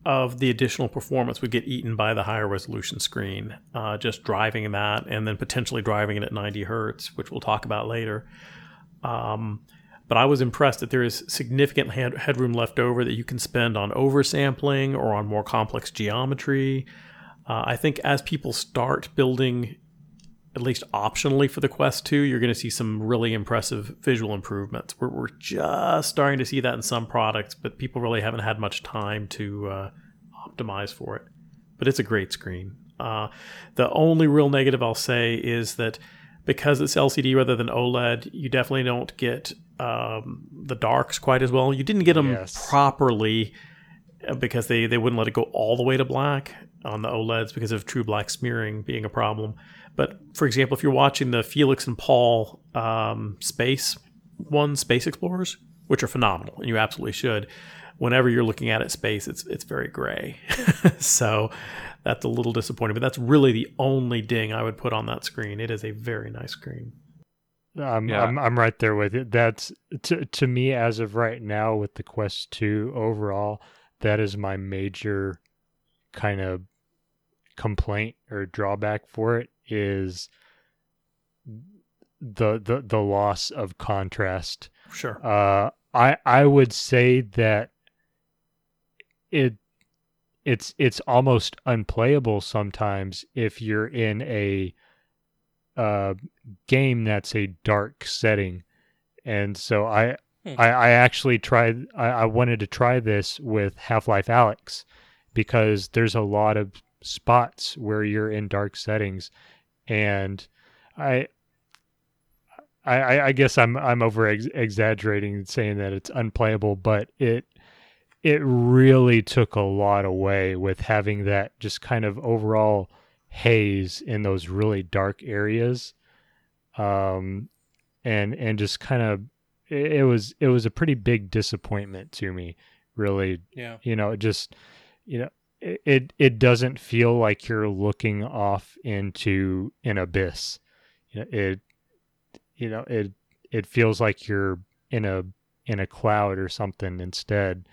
of the additional performance would get eaten by the higher resolution screen, uh, just driving that and then potentially driving it at 90 hertz, which we'll talk about later. Um, but I was impressed that there is significant head- headroom left over that you can spend on oversampling or on more complex geometry. Uh, I think as people start building at least optionally for the Quest 2, you're going to see some really impressive visual improvements. We're, we're just starting to see that in some products, but people really haven't had much time to uh, optimize for it. But it's a great screen. Uh, the only real negative I'll say is that because it's LCD rather than OLED, you definitely don't get um, the darks quite as well. You didn't get them Yes. properly uh, because they, they wouldn't let it go all the way to black on the OLEDs because of true black smearing being a problem. But for example, if you're watching the Felix and Paul um, space one, Space Explorers, which are phenomenal, and you absolutely should. Whenever you're looking at it space, it's it's very gray, so that's a little disappointing. But that's really the only ding I would put on that screen. It is a very nice screen. I'm, Yeah. I'm I'm right there with it. That's to to me as of right now with the Quest 2 overall, that is my major kind of complaint or drawback for it is the the the loss of contrast. Sure. Uh I I would say that it it's it's almost unplayable sometimes if you're in a uh, game that's a dark setting, and so I Hmm. I, I actually tried I, I wanted to try this with Half Life Alyx because there's a lot of spots where you're in dark settings, and I I, I- I guess I'm I'm over ex- exaggerating saying that it's unplayable, but it it really took a lot away with having that just kind of overall haze in those really dark areas, um, and and just kind of it, it was it was a pretty big disappointment to me, really. Yeah. You know, it just you know it it, it doesn't feel like you're looking off into an abyss. You know, it you know it it feels like you're in a in a cloud or something instead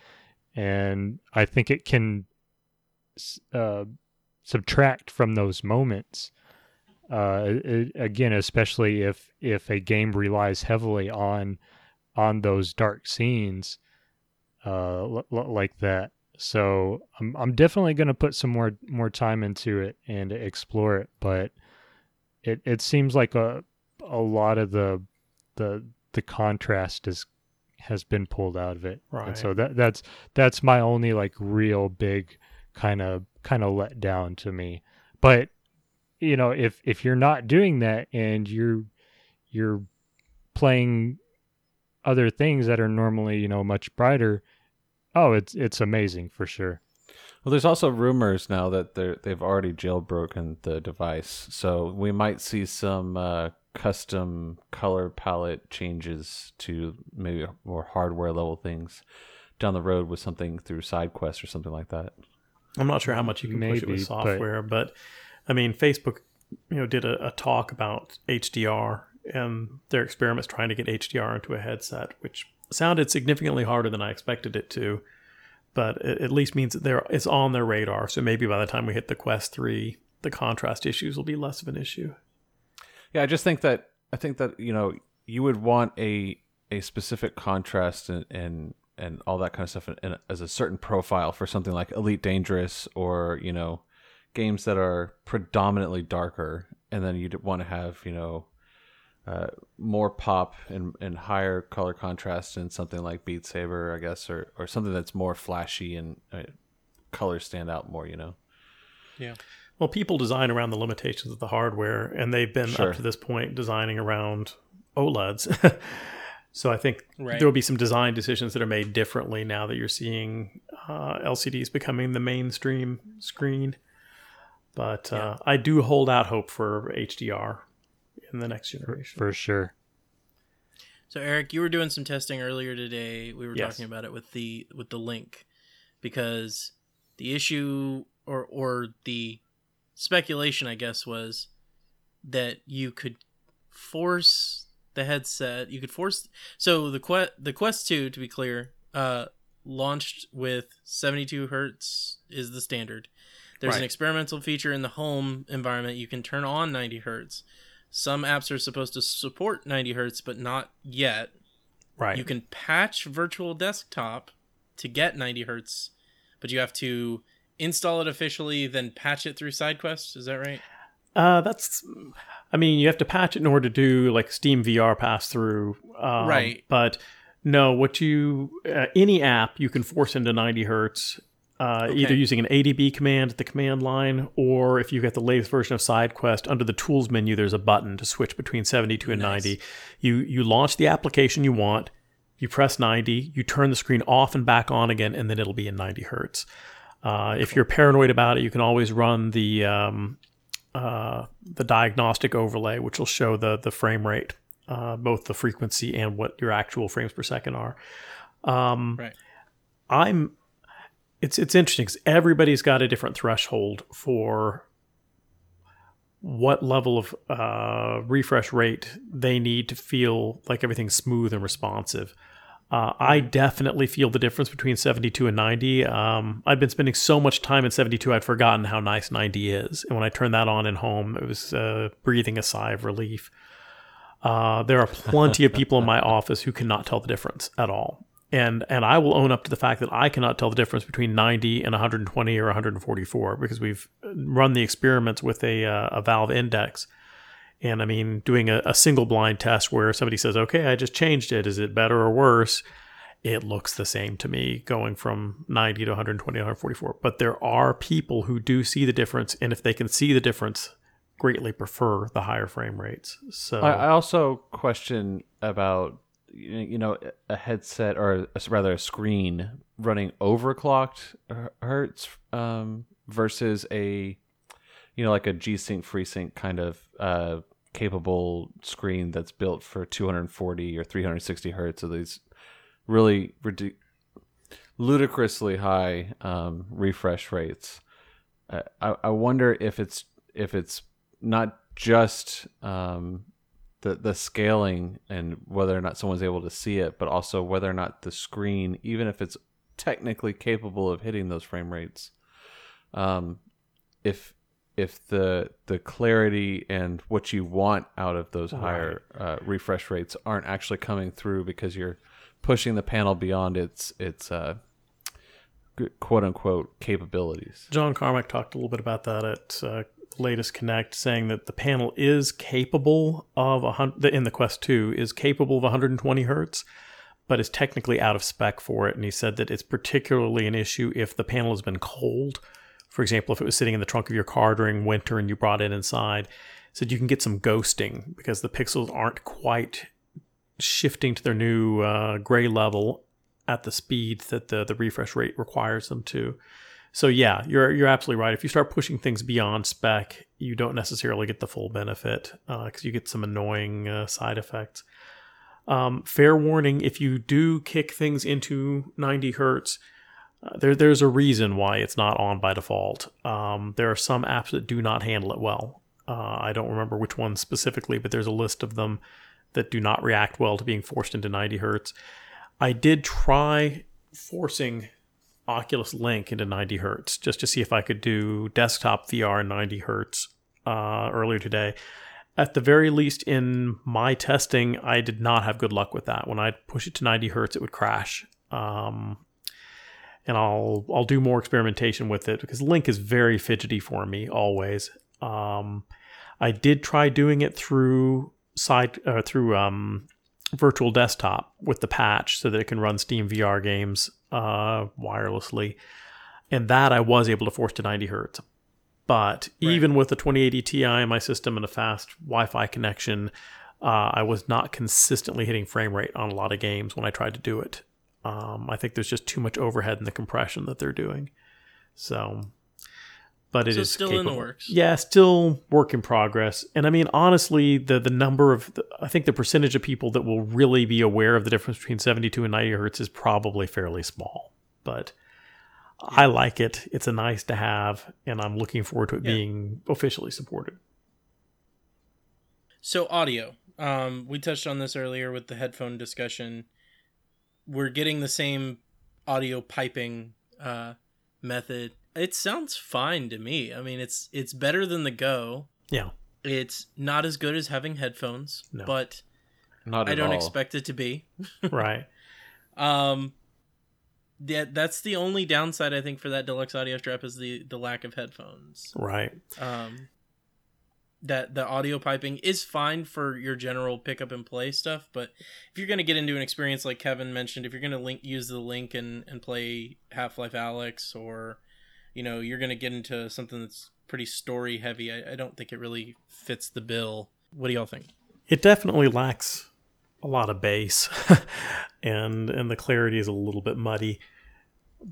and i think it can uh, subtract from those moments. Uh, it- again especially if if a game relies heavily on on those dark scenes uh, l- l- like that. So i'm i'm definitely going to put some more more time into it and explore it but it it seems like a a lot of the the the contrast is has been pulled out of it. And so that that's that's my only like real big kind of kind of let down to me. But you know if if you're not doing that and you're you're playing other things that are normally you know much brighter oh it's it's amazing for sure. Well, there's also rumors now that they're they've already jailbroken the device, so we might see some uh, custom color palette changes to maybe more hardware level things down the road with something through SideQuest or something like that. I'm not sure how much you can push it Maybe, with but- software, but, I mean, Facebook, you know, did a, a talk about HDR and their experiments trying to get HDR into a headset, which sounded significantly harder than I expected it to. But it at least means that they're it's on their radar. So maybe by the time we hit the Quest Three, the contrast issues will be less of an issue. Yeah, I just think that I think that you know you would want a a specific contrast and and, and all that kind of stuff as a certain profile for something like Elite Dangerous or you know games that are predominantly darker, and then you'd want to have you know uh, more pop and, and higher color contrast in something like Beat Saber, I guess, or or something that's more flashy and uh, colors stand out more. You know. Well, people design around the limitations of the hardware, and they've been Sure. up to this point designing around OLEDs. so I think Right. there will be some design decisions that are made differently now that you're seeing uh, LCDs becoming the mainstream screen. But uh, I do hold out hope for HDR in the next generation. for sure So Eric, you were doing some testing earlier today. We were Yes. talking about it with the with the link because the issue or or the speculation I guess was that you could force the headset, you could force so the Quest the Quest 2 to be clear, uh launched with 72 hertz is the standard. There's an experimental feature in the home environment you can turn on 90 hertz. Some apps are supposed to support 90 hertz, but not yet. right. You can patch Virtual Desktop to get 90 hertz, but you have to install it officially, then patch it through side SideQuest. Is that right? Uh, that's, I mean, you have to patch it in order to do like Steam VR pass through. Um, Right. But no, what you, uh, any app you can force into 90 hertz, uh, either using an ADB command at the command line, or if you get the latest version of SideQuest, under the tools menu, there's a button to switch between 72 and Nice. 90. You, you launch the application you want, you press 90, you turn the screen off and back on again, and then it'll be in 90 hertz. Uh, if you're paranoid about it, you can always run the um, uh, the diagnostic overlay, which will show the the frame rate, uh, both the frequency and what your actual frames per second are. Um, Right. I'm. It's it's interesting because everybody's got a different threshold for what level of uh, refresh rate they need to feel like everything's smooth and responsive. Uh, I definitely feel the difference between 72 and 90. Um, I've been spending so much time in 72, I'd forgotten how nice 90 is. And when I turned that on in home, it was uh, breathing a sigh of relief. Uh, there are plenty of people in my office who cannot tell the difference at all. and and I will own up to the fact that I cannot tell the difference between 90 and 120 or 144 because we've run the experiments with a uh, a valve index. And I mean, doing a, a single blind test where somebody says, "Okay, I just changed it. Is it better or worse?" It looks the same to me, going from 90 to 120 to 144. But there are people who do see the difference, and if they can see the difference, greatly prefer the higher frame rates. So I, also question about you know a headset or rather a screen running overclocked hertz um, versus a you know like a G-Sync FreeSync kind of uh, capable screen that's built for 240 or 360 hertz of these really ridic- ludicrously high um, refresh rates. I, I wonder if it's if it's not just um, the the scaling and whether or not someone's able to see it, but also whether or not the screen, even if it's technically capable of hitting those frame rates, um, if if the the clarity and what you want out of those higher uh, refresh rates aren't actually coming through because you're pushing the panel beyond its its uh, quote unquote capabilities. John Carmack talked a little bit about that at uh, latest Connect, saying that the panel is capable of a hundred in the Quest Two is capable of 120 hertz, but is technically out of spec for it. And he said that it's particularly an issue if the panel has been cold. For example, if it was sitting in the trunk of your car during winter and you brought it inside, said you can get some ghosting because the pixels aren't quite shifting to their new uh, gray level at the speed that the, the refresh rate requires them to. So yeah, you're you're absolutely right. If you start pushing things beyond spec, you don't necessarily get the full benefit because uh, you get some annoying uh, side effects. Um, fair warning: if you do kick things into 90 hertz, uh, there there's a reason why it's not on by default. Um, there are some apps that do not handle it well. Uh, I don't remember which ones specifically, but there's a list of them that do not react well to being forced into 90 hertz. I did try forcing Oculus Link into 90 hertz just to see if I could do desktop VR in 90 hertz uh, earlier today. At the very least, in my testing, I did not have good luck with that. When I push it to 90 hertz, it would crash. Um, and I'll I'll do more experimentation with it because Link is very fidgety for me always. Um, I did try doing it through side uh, through um, virtual desktop with the patch so that it can run Steam VR games uh, wirelessly. And that I was able to force to 90 hertz. But right. even with the 2080 Ti in my system and a fast Wi Fi connection, uh, I was not consistently hitting frame rate on a lot of games when I tried to do it. Um, I think there's just too much overhead in the compression that they're doing. So but it so is still capable. in the works. Yeah, still work in progress. And I mean, honestly, the the number of the, I think the percentage of people that will really be aware of the difference between 72 and 90 hertz is probably fairly small. But yeah. I like it. It's a nice to have, and I'm looking forward to it yeah. being officially supported. So audio, um, we touched on this earlier with the headphone discussion. We're getting the same audio piping uh, method it sounds fine to me. I mean, it's it's better than the Go. Yeah. It's not as good as having headphones, no. but not I don't all. expect it to be. right. Um yeah, that's the only downside I think for that deluxe audio strap is the the lack of headphones. Right. Um that the audio piping is fine for your general pick up and play stuff, but if you're going to get into an experience like Kevin mentioned, if you're going to link use the link and and play Half-Life Alyx or you know you're going to get into something that's pretty story heavy. I, I don't think it really fits the bill. What do y'all think? It definitely lacks a lot of bass, and and the clarity is a little bit muddy.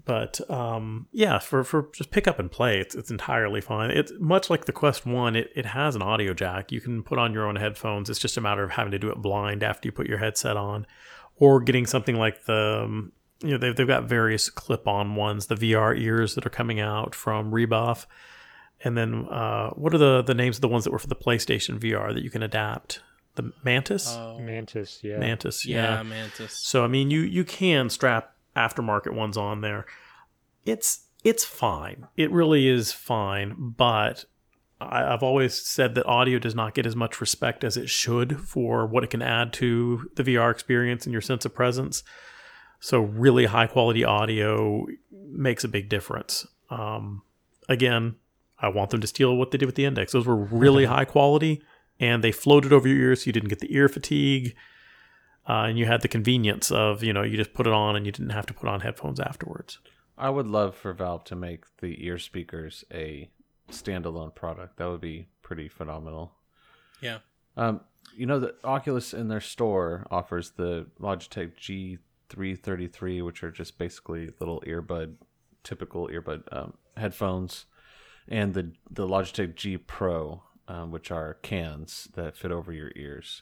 But um, yeah, for, for just pick up and play, it's it's entirely fine. It's much like the Quest One. It it has an audio jack. You can put on your own headphones. It's just a matter of having to do it blind after you put your headset on, or getting something like the um, you know they've, they've got various clip-on ones the vr ears that are coming out from rebuff and then uh, what are the the names of the ones that were for the playstation vr that you can adapt the mantis oh. mantis yeah mantis yeah. yeah mantis so i mean you you can strap aftermarket ones on there it's it's fine it really is fine but I, I've always said that audio does not get as much respect as it should for what it can add to the VR experience and your sense of presence. So really high quality audio makes a big difference. Um, again, I want them to steal what they did with the index. Those were really high quality, and they floated over your ears, so you didn't get the ear fatigue. Uh, and you had the convenience of you know you just put it on and you didn't have to put on headphones afterwards. I would love for Valve to make the ear speakers a standalone product. That would be pretty phenomenal. Yeah. Um, you know, the Oculus in their store offers the Logitech G333, which are just basically little earbud, typical earbud um, headphones, and the the Logitech G Pro, um, which are cans that fit over your ears.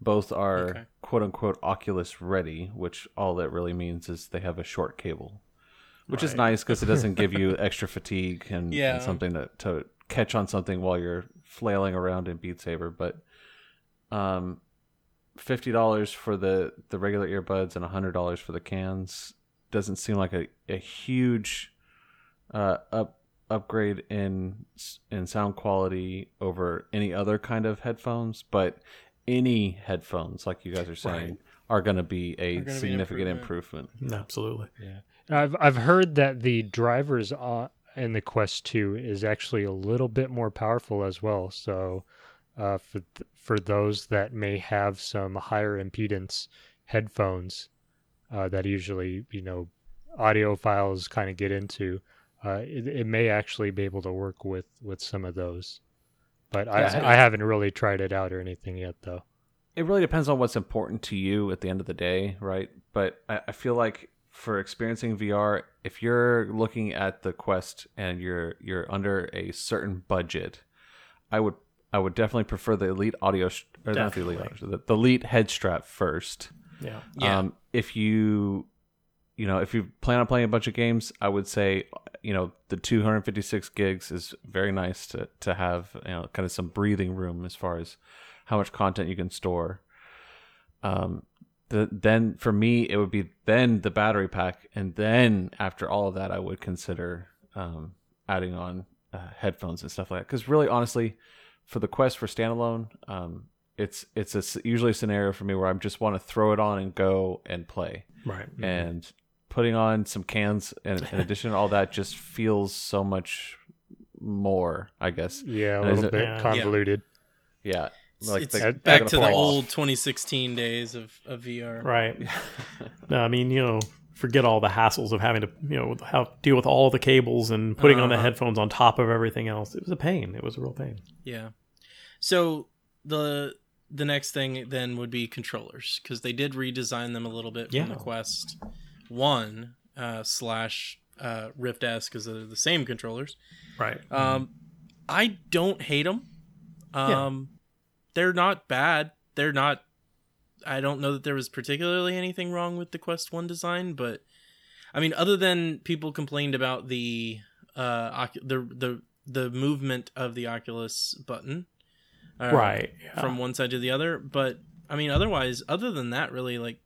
Both are Okay. quote unquote Oculus ready, which all that really means is they have a short cable, which is nice because it doesn't give you extra fatigue and, Yeah. and something to, to catch on something while you're flailing around in Beat Saber. But um, fifty dollars for the the regular earbuds and hundred dollars for the cans doesn't seem like a, a huge uh, up upgrade in in sound quality over any other kind of headphones, but any headphones, like you guys are saying, Right. are going to be a Are gonna be an significant improvement. improvement. Absolutely. Yeah. I've I've heard that the drivers on, in the Quest 2 is actually a little bit more powerful as well. So uh, for th- for those that may have some higher impedance headphones uh, that usually you know audiophiles kind of get into, uh, it, it may actually be able to work with with some of those. But Yeah, I I haven't really tried it out or anything yet though. it really depends on what's important to you at the end of the day, right? But I, I feel like for experiencing VR, if you're looking at the Quest and you're you're under a certain budget, I would I would definitely prefer the Elite Audio sh- or not the Elite, Definitely. Audio, the, the Elite head strap first. Yeah. Yeah. Um, if you you know if you plan on playing a bunch of games, I would say you know the 256 gigs is very nice to to have you know kind of some breathing room as far as how much content you can store. Um, the, then for me it would be then the battery pack, and then after all of that, I would consider um, adding on uh, headphones and stuff like that. Because really, honestly, for the Quest for standalone, um, it's it's a usually a scenario for me where I just want to throw it on and go and play, Right. and putting on some cans in, in addition to all that just feels so much more. I guess, Yeah, a Is little bit Yeah. convoluted. yeah. Like it's the- back to the applies. old 2016 days of, of VR. Right. no, I mean, you know, forget all the hassles of having to, you know, how deal with all the cables and putting on the Uh-huh. headphones on top of everything else. It was a pain. It was a real pain. Yeah. So the the next thing then would be controllers because they did redesign them a little bit Yeah. from the Quest One uh, slash uh, Rift S because they're the same controllers. Right. Um, I don't hate them. Yeah. Um, they're not bad. They're not. I don't know that there was particularly anything wrong with the Quest One design, but I mean, other than people complained about the uh ocu- the the the movement of the Oculus button, uh, right. Yeah. from one side to the other. But I mean, otherwise, other than that, really, like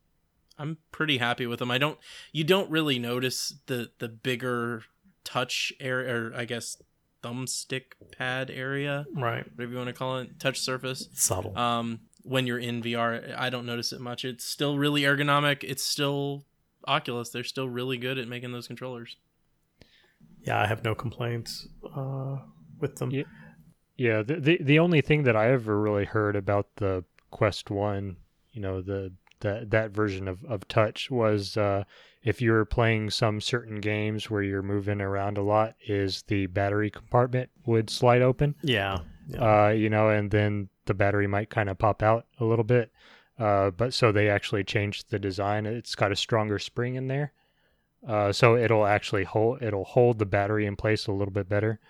I'm pretty happy with them. I don't. You don't really notice the the bigger touch area, or I guess thumbstick pad area, right. whatever you want to call it, touch surface. Subtle. Um, when you're in VR, I don't notice it much. It's still really ergonomic. It's still Oculus. They're still really good at making those controllers. yeah, I have no complaints uh, with them. Yeah. Yeah, the, the the only thing that I ever really heard about the Quest One, you know, the that that version of, of touch was uh, if you were playing some certain games where you're moving around a lot, is the battery compartment would slide open, Yeah. yeah. uh, you know, and then the battery might kind of pop out a little bit. Uh, but so they actually changed the design. It's got a stronger spring in there, uh, so it'll actually hold it'll hold the battery in place a little bit better,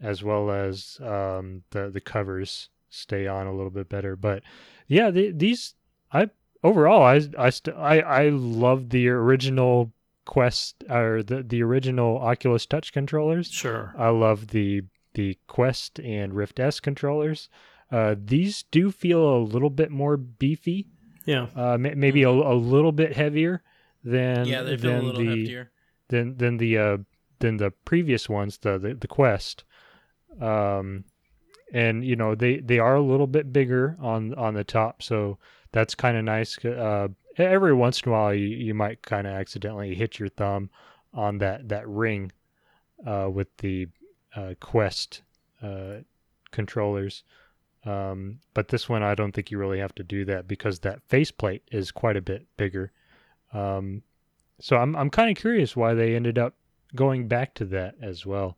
as well as um, the the covers stay on a little bit better. But yeah, the, these I overall I I st- I I love the original Quest or the the original Oculus Touch controllers. sure. I love the the Quest and Rift S controllers. Uh, these do feel a little bit more beefy, Yeah. uh, may- maybe a, a little bit heavier than yeah, they feel a little the heftier. than than the uh, than the previous ones, the the, the Quest. Um, and you know they they are a little bit bigger on on the top, so that's kind of nice. Uh, every once in a while you, you might kind of accidentally hit your thumb on that that ring uh, with the uh, Quest uh, controllers. Um, but this one, I don't think you really have to do that because that faceplate is quite a bit bigger. Um, so I'm I'm kind of curious why they ended up going back to that as well.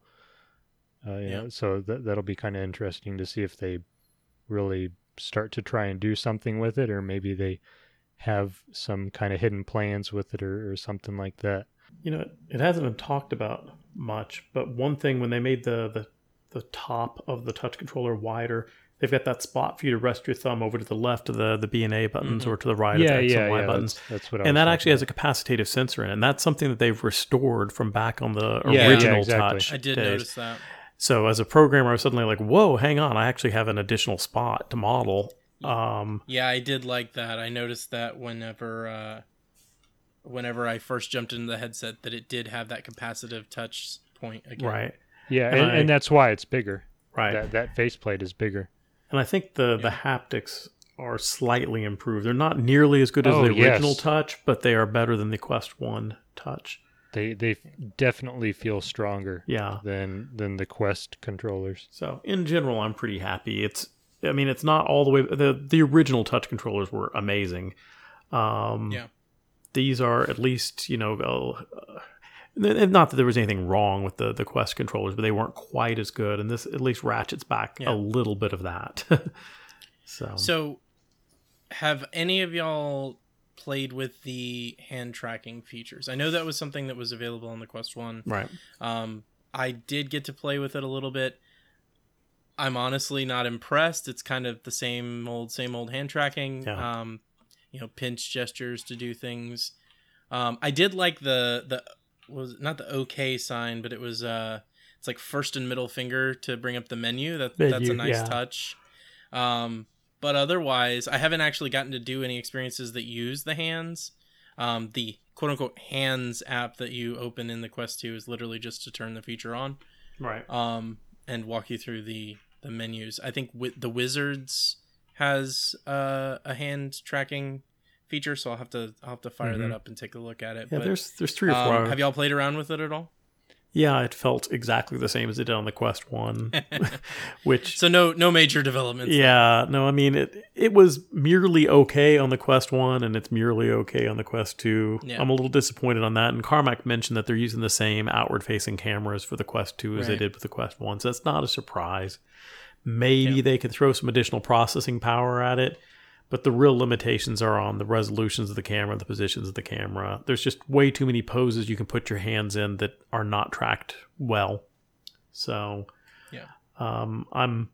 Uh, you Yeah. know, so that that'll be kind of interesting to see if they really start to try and do something with it, or maybe they have some kind of hidden plans with it, or, or something like that. You know, it hasn't been talked about much, but one thing when they made the the, the top of the touch controller wider, they've got that spot for you to rest your thumb over to the left of the the B and A buttons Mhm. or to the right of yeah, the X yeah, and Y yeah. buttons. That's, that's what. I And was that actually has a capacitive sensor in it, and that's something that they've restored from back on the Yeah, yeah, original exactly. touch. I did days. notice that. So as a programmer, I was suddenly like, "Whoa, hang on! I actually have an additional spot to model." Um, Yeah, I did like that. I noticed that whenever uh whenever I first jumped into the headset that it did have that capacitive touch point again. right, yeah, and and, I- and that's why it's bigger. right. That that faceplate is bigger. And I think the the haptics are slightly improved. They're not nearly as good as Oh, the original yes. Touch, but they are better than the Quest One Touch. They they definitely feel stronger Yeah. than than the Quest controllers. So in general, I'm pretty happy. It's I mean, it's not all the way. The the original Touch controllers were amazing. Um, Yeah. These are at least you know. Uh, not that there was anything wrong with the, the Quest controllers, but they weren't quite as good, and this at least ratchets back Yeah. a little bit of that. so, So have any of y'all played with the hand tracking features? I know that was something that was available on the Quest 1. right, Um, I did get to play with it a little bit. I'm honestly not impressed. It's kind of the same old, same old hand tracking. Yeah. Um, you know, pinch gestures to do things. Um, I did like the the was not the OK sign, but it was uh, it's like first and middle finger to bring up the menu. That that's a nice yeah. touch. Um, but otherwise, I haven't actually gotten to do any experiences that use the hands. Um, the quote unquote hands app that you open in the Quest 2 is literally just to turn the feature on right. um, and walk you through the, the menus. I think wi- the Wizards has uh, a hand tracking feature, so I'll have to I'll have to fire that Mhm. up and take a look at it. Yeah, but, there's there's three or four. um, have y'all played around with it at all? Yeah, it felt exactly the same as it did on the Quest One, which So no no major developments. yeah, no, I mean it. It was merely okay on the Quest One, and it's merely okay on the Quest Two. Yeah. I'm a little disappointed on that. And Carmack mentioned that they're using the same outward-facing cameras for the Quest Two as they did with the Quest One, so that's not a surprise. Maybe Yeah. they could throw some additional processing power at it, but the real limitations are on the resolutions of the camera, the positions of the camera. There's just way too many poses you can put your hands in that are not tracked well. So, Yeah. um, I'm,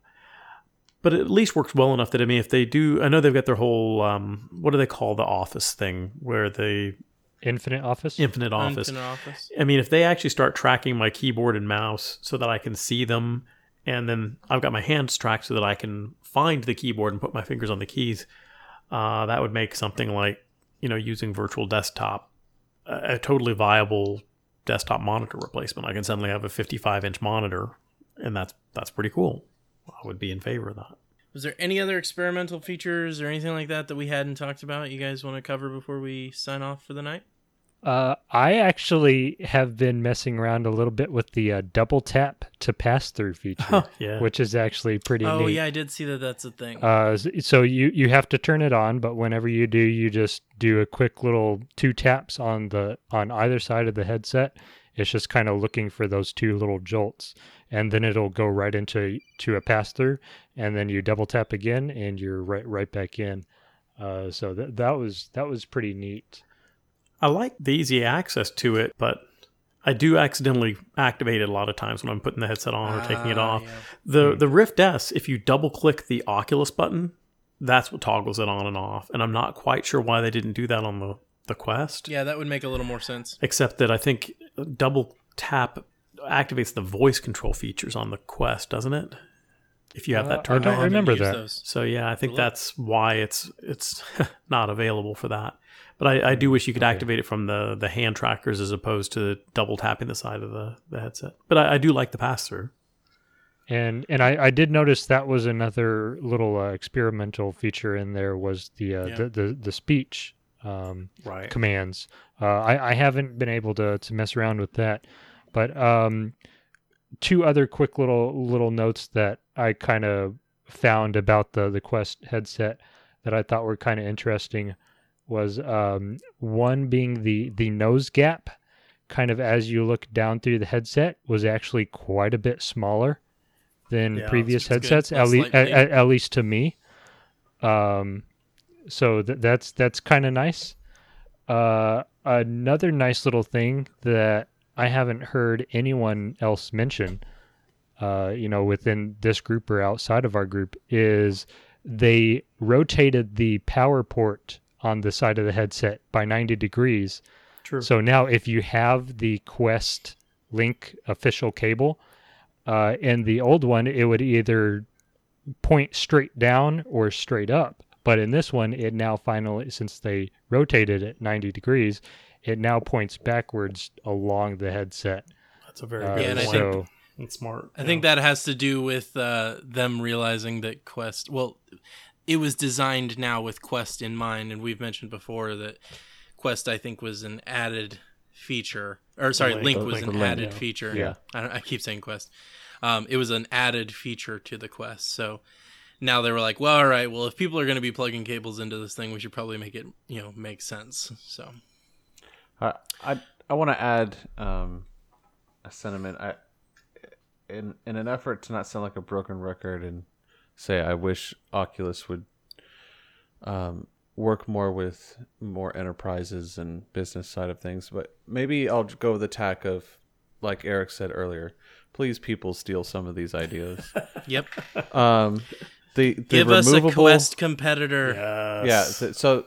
but it at least works well enough that I mean, if they do, I know they've got their whole, um, what do they call the office thing where they Infinite Office. infinite office. Infinite Office. I mean, if they actually start tracking my keyboard and mouse so that I can see them, and then I've got my hands tracked so that I can find the keyboard and put my fingers on the keys, uh, that would make something like, you know, using virtual desktop a, a totally viable desktop monitor replacement. I can suddenly have a 55 inch monitor, and that's that's pretty cool. I would be in favor of that. Was there any other experimental features or anything like that that we hadn't talked about? You guys want to cover before we sign off for the night? Uh, I actually have been messing around a little bit with the uh, double tap to pass through feature, yeah. which is actually pretty Oh neat. yeah, I did see that. That's a thing. Uh, so you you have to turn it on, but whenever you do, you just do a quick little two taps on the on either side of the headset. It's just kind of looking for those two little jolts, and then it'll go right into to a pass through, and then you double tap again, and you're right right back in. Uh, so that that was that was pretty neat. I like the easy access to it, but I do accidentally activate it a lot of times when I'm putting the headset on or taking it Ah, off. yeah. The the Rift S, if you double click the Oculus button, that's what toggles it on and off. And I'm not quite sure why they didn't do that on the the Quest, Yeah, that would make a little more sense. except that I think double tap activates the voice control features on the Quest, doesn't it? If you have Uh, that turned don't on. haven't remember that. those. So yeah, I think Look. that's why it's it's not available for that. But I, I do wish you could Okay. activate it from the the hand trackers as opposed to double tapping the side of the, the headset. But I, I do like the pass through. And and I, I did notice that was another little uh, experimental feature in there was the, uh, Yeah. the the the speech um, Right. commands. Uh, I, I haven't been able to to mess around with that, but um, two other quick little little notes that I kind of found about the the Quest headset that I thought were kind of interesting was um, one being the the nose gap, kind of as you look down through the headset, was actually quite a bit smaller than Yeah, previous headsets, at, le- at, at, at least to me. Um, so th- that's that's kind of nice. Uh, another nice little thing that I haven't heard anyone else mention, uh, you know, within this group or outside of our group, is they rotated the power port on the side of the headset by 90 degrees. True. So now, if you have the Quest Link official cable, uh, in the old one, it would either point straight down or straight up. But in this one, it now finally, since they rotated it 90 degrees, it now points backwards along the headset. That's a very Uh, good Yeah, and I point. so and smart. I think that has to do with uh, them realizing that Quest. Well, it was designed now with Quest in mind, and we've mentioned before that Quest, I think, was an added feature. Or sorry, Link. Link, Oh, was Link, an Link, added yeah. feature. Yeah. I, don't, I keep saying Quest. Um, it was an added feature to the Quest. So now they were like, well, all right, well, if people are going to be plugging cables into this thing, we should probably make it, you know, make sense. So I I, I want to add um, a sentiment. I in in an effort to not sound like a broken record and say I wish Oculus would um, work more with more enterprises and business side of things, but maybe I'll go with the tack of like Eric said earlier. Please, people steal some of these ideas. yep, um, the, the give us a Quest competitor. Yes. yeah. th- so,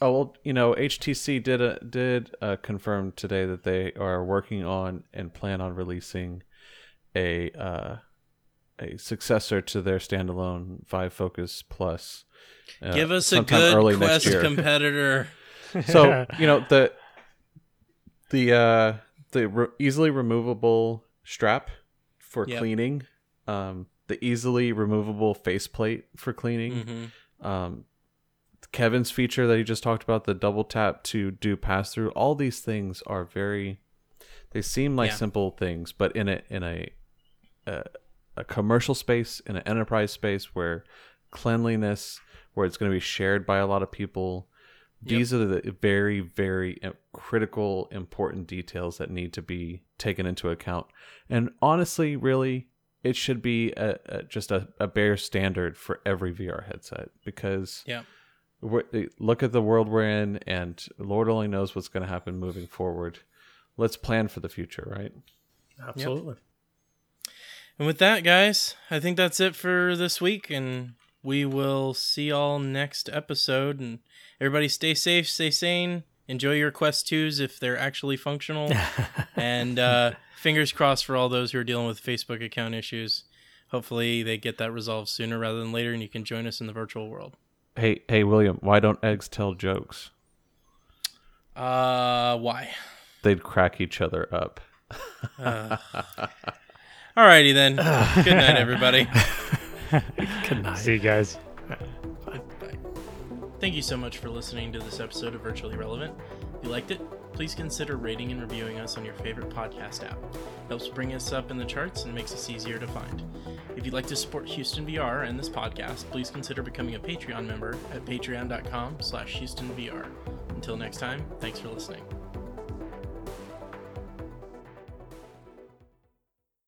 oh, well, you know, HTC did a, did uh, confirm today that they are working on and plan on releasing a uh, a successor to their standalone Vive Focus Plus. uh, Give us a good early Quest competitor. so you know the the uh the re- easily removable strap for Yep. cleaning um the easily removable faceplate for cleaning hmm um kevin's feature that he just talked about the double tap to do pass through all these things are very they seem like Yeah. simple things but in a in a, a a commercial space in an enterprise space where cleanliness where it's going to be shared by a lot of people. These are the very very uh, critical important details that need to be taken into account. And honestly really it should be a, a, just a, a bare standard for every vr headset because Yeah. Eh, look at the world we're in and lord only knows what's going to happen moving forward. Let's plan for the future right? Absolutely. And with that, guys, I think that's it for this week, and we will see y'all next episode. And everybody, stay safe, stay sane, enjoy your Quest twos if they're actually functional, and uh, fingers crossed for all those who are dealing with Facebook account issues. Hopefully, they get that resolved sooner rather than later, and you can join us in the virtual world. hey hey william why don't eggs tell jokes Uh, why? they'd crack each other up Alrighty then. Good night, everybody. Good night. See you guys. Thank you so much for listening to this episode of Virtually Relevant. If you liked it, please consider rating and reviewing us on your favorite podcast app. It helps bring us up in the charts and makes us easier to find. If you'd like to support Houston VR and this podcast, please consider becoming a Patreon member at patreon.com slash HoustonVR. Until next time, thanks for listening.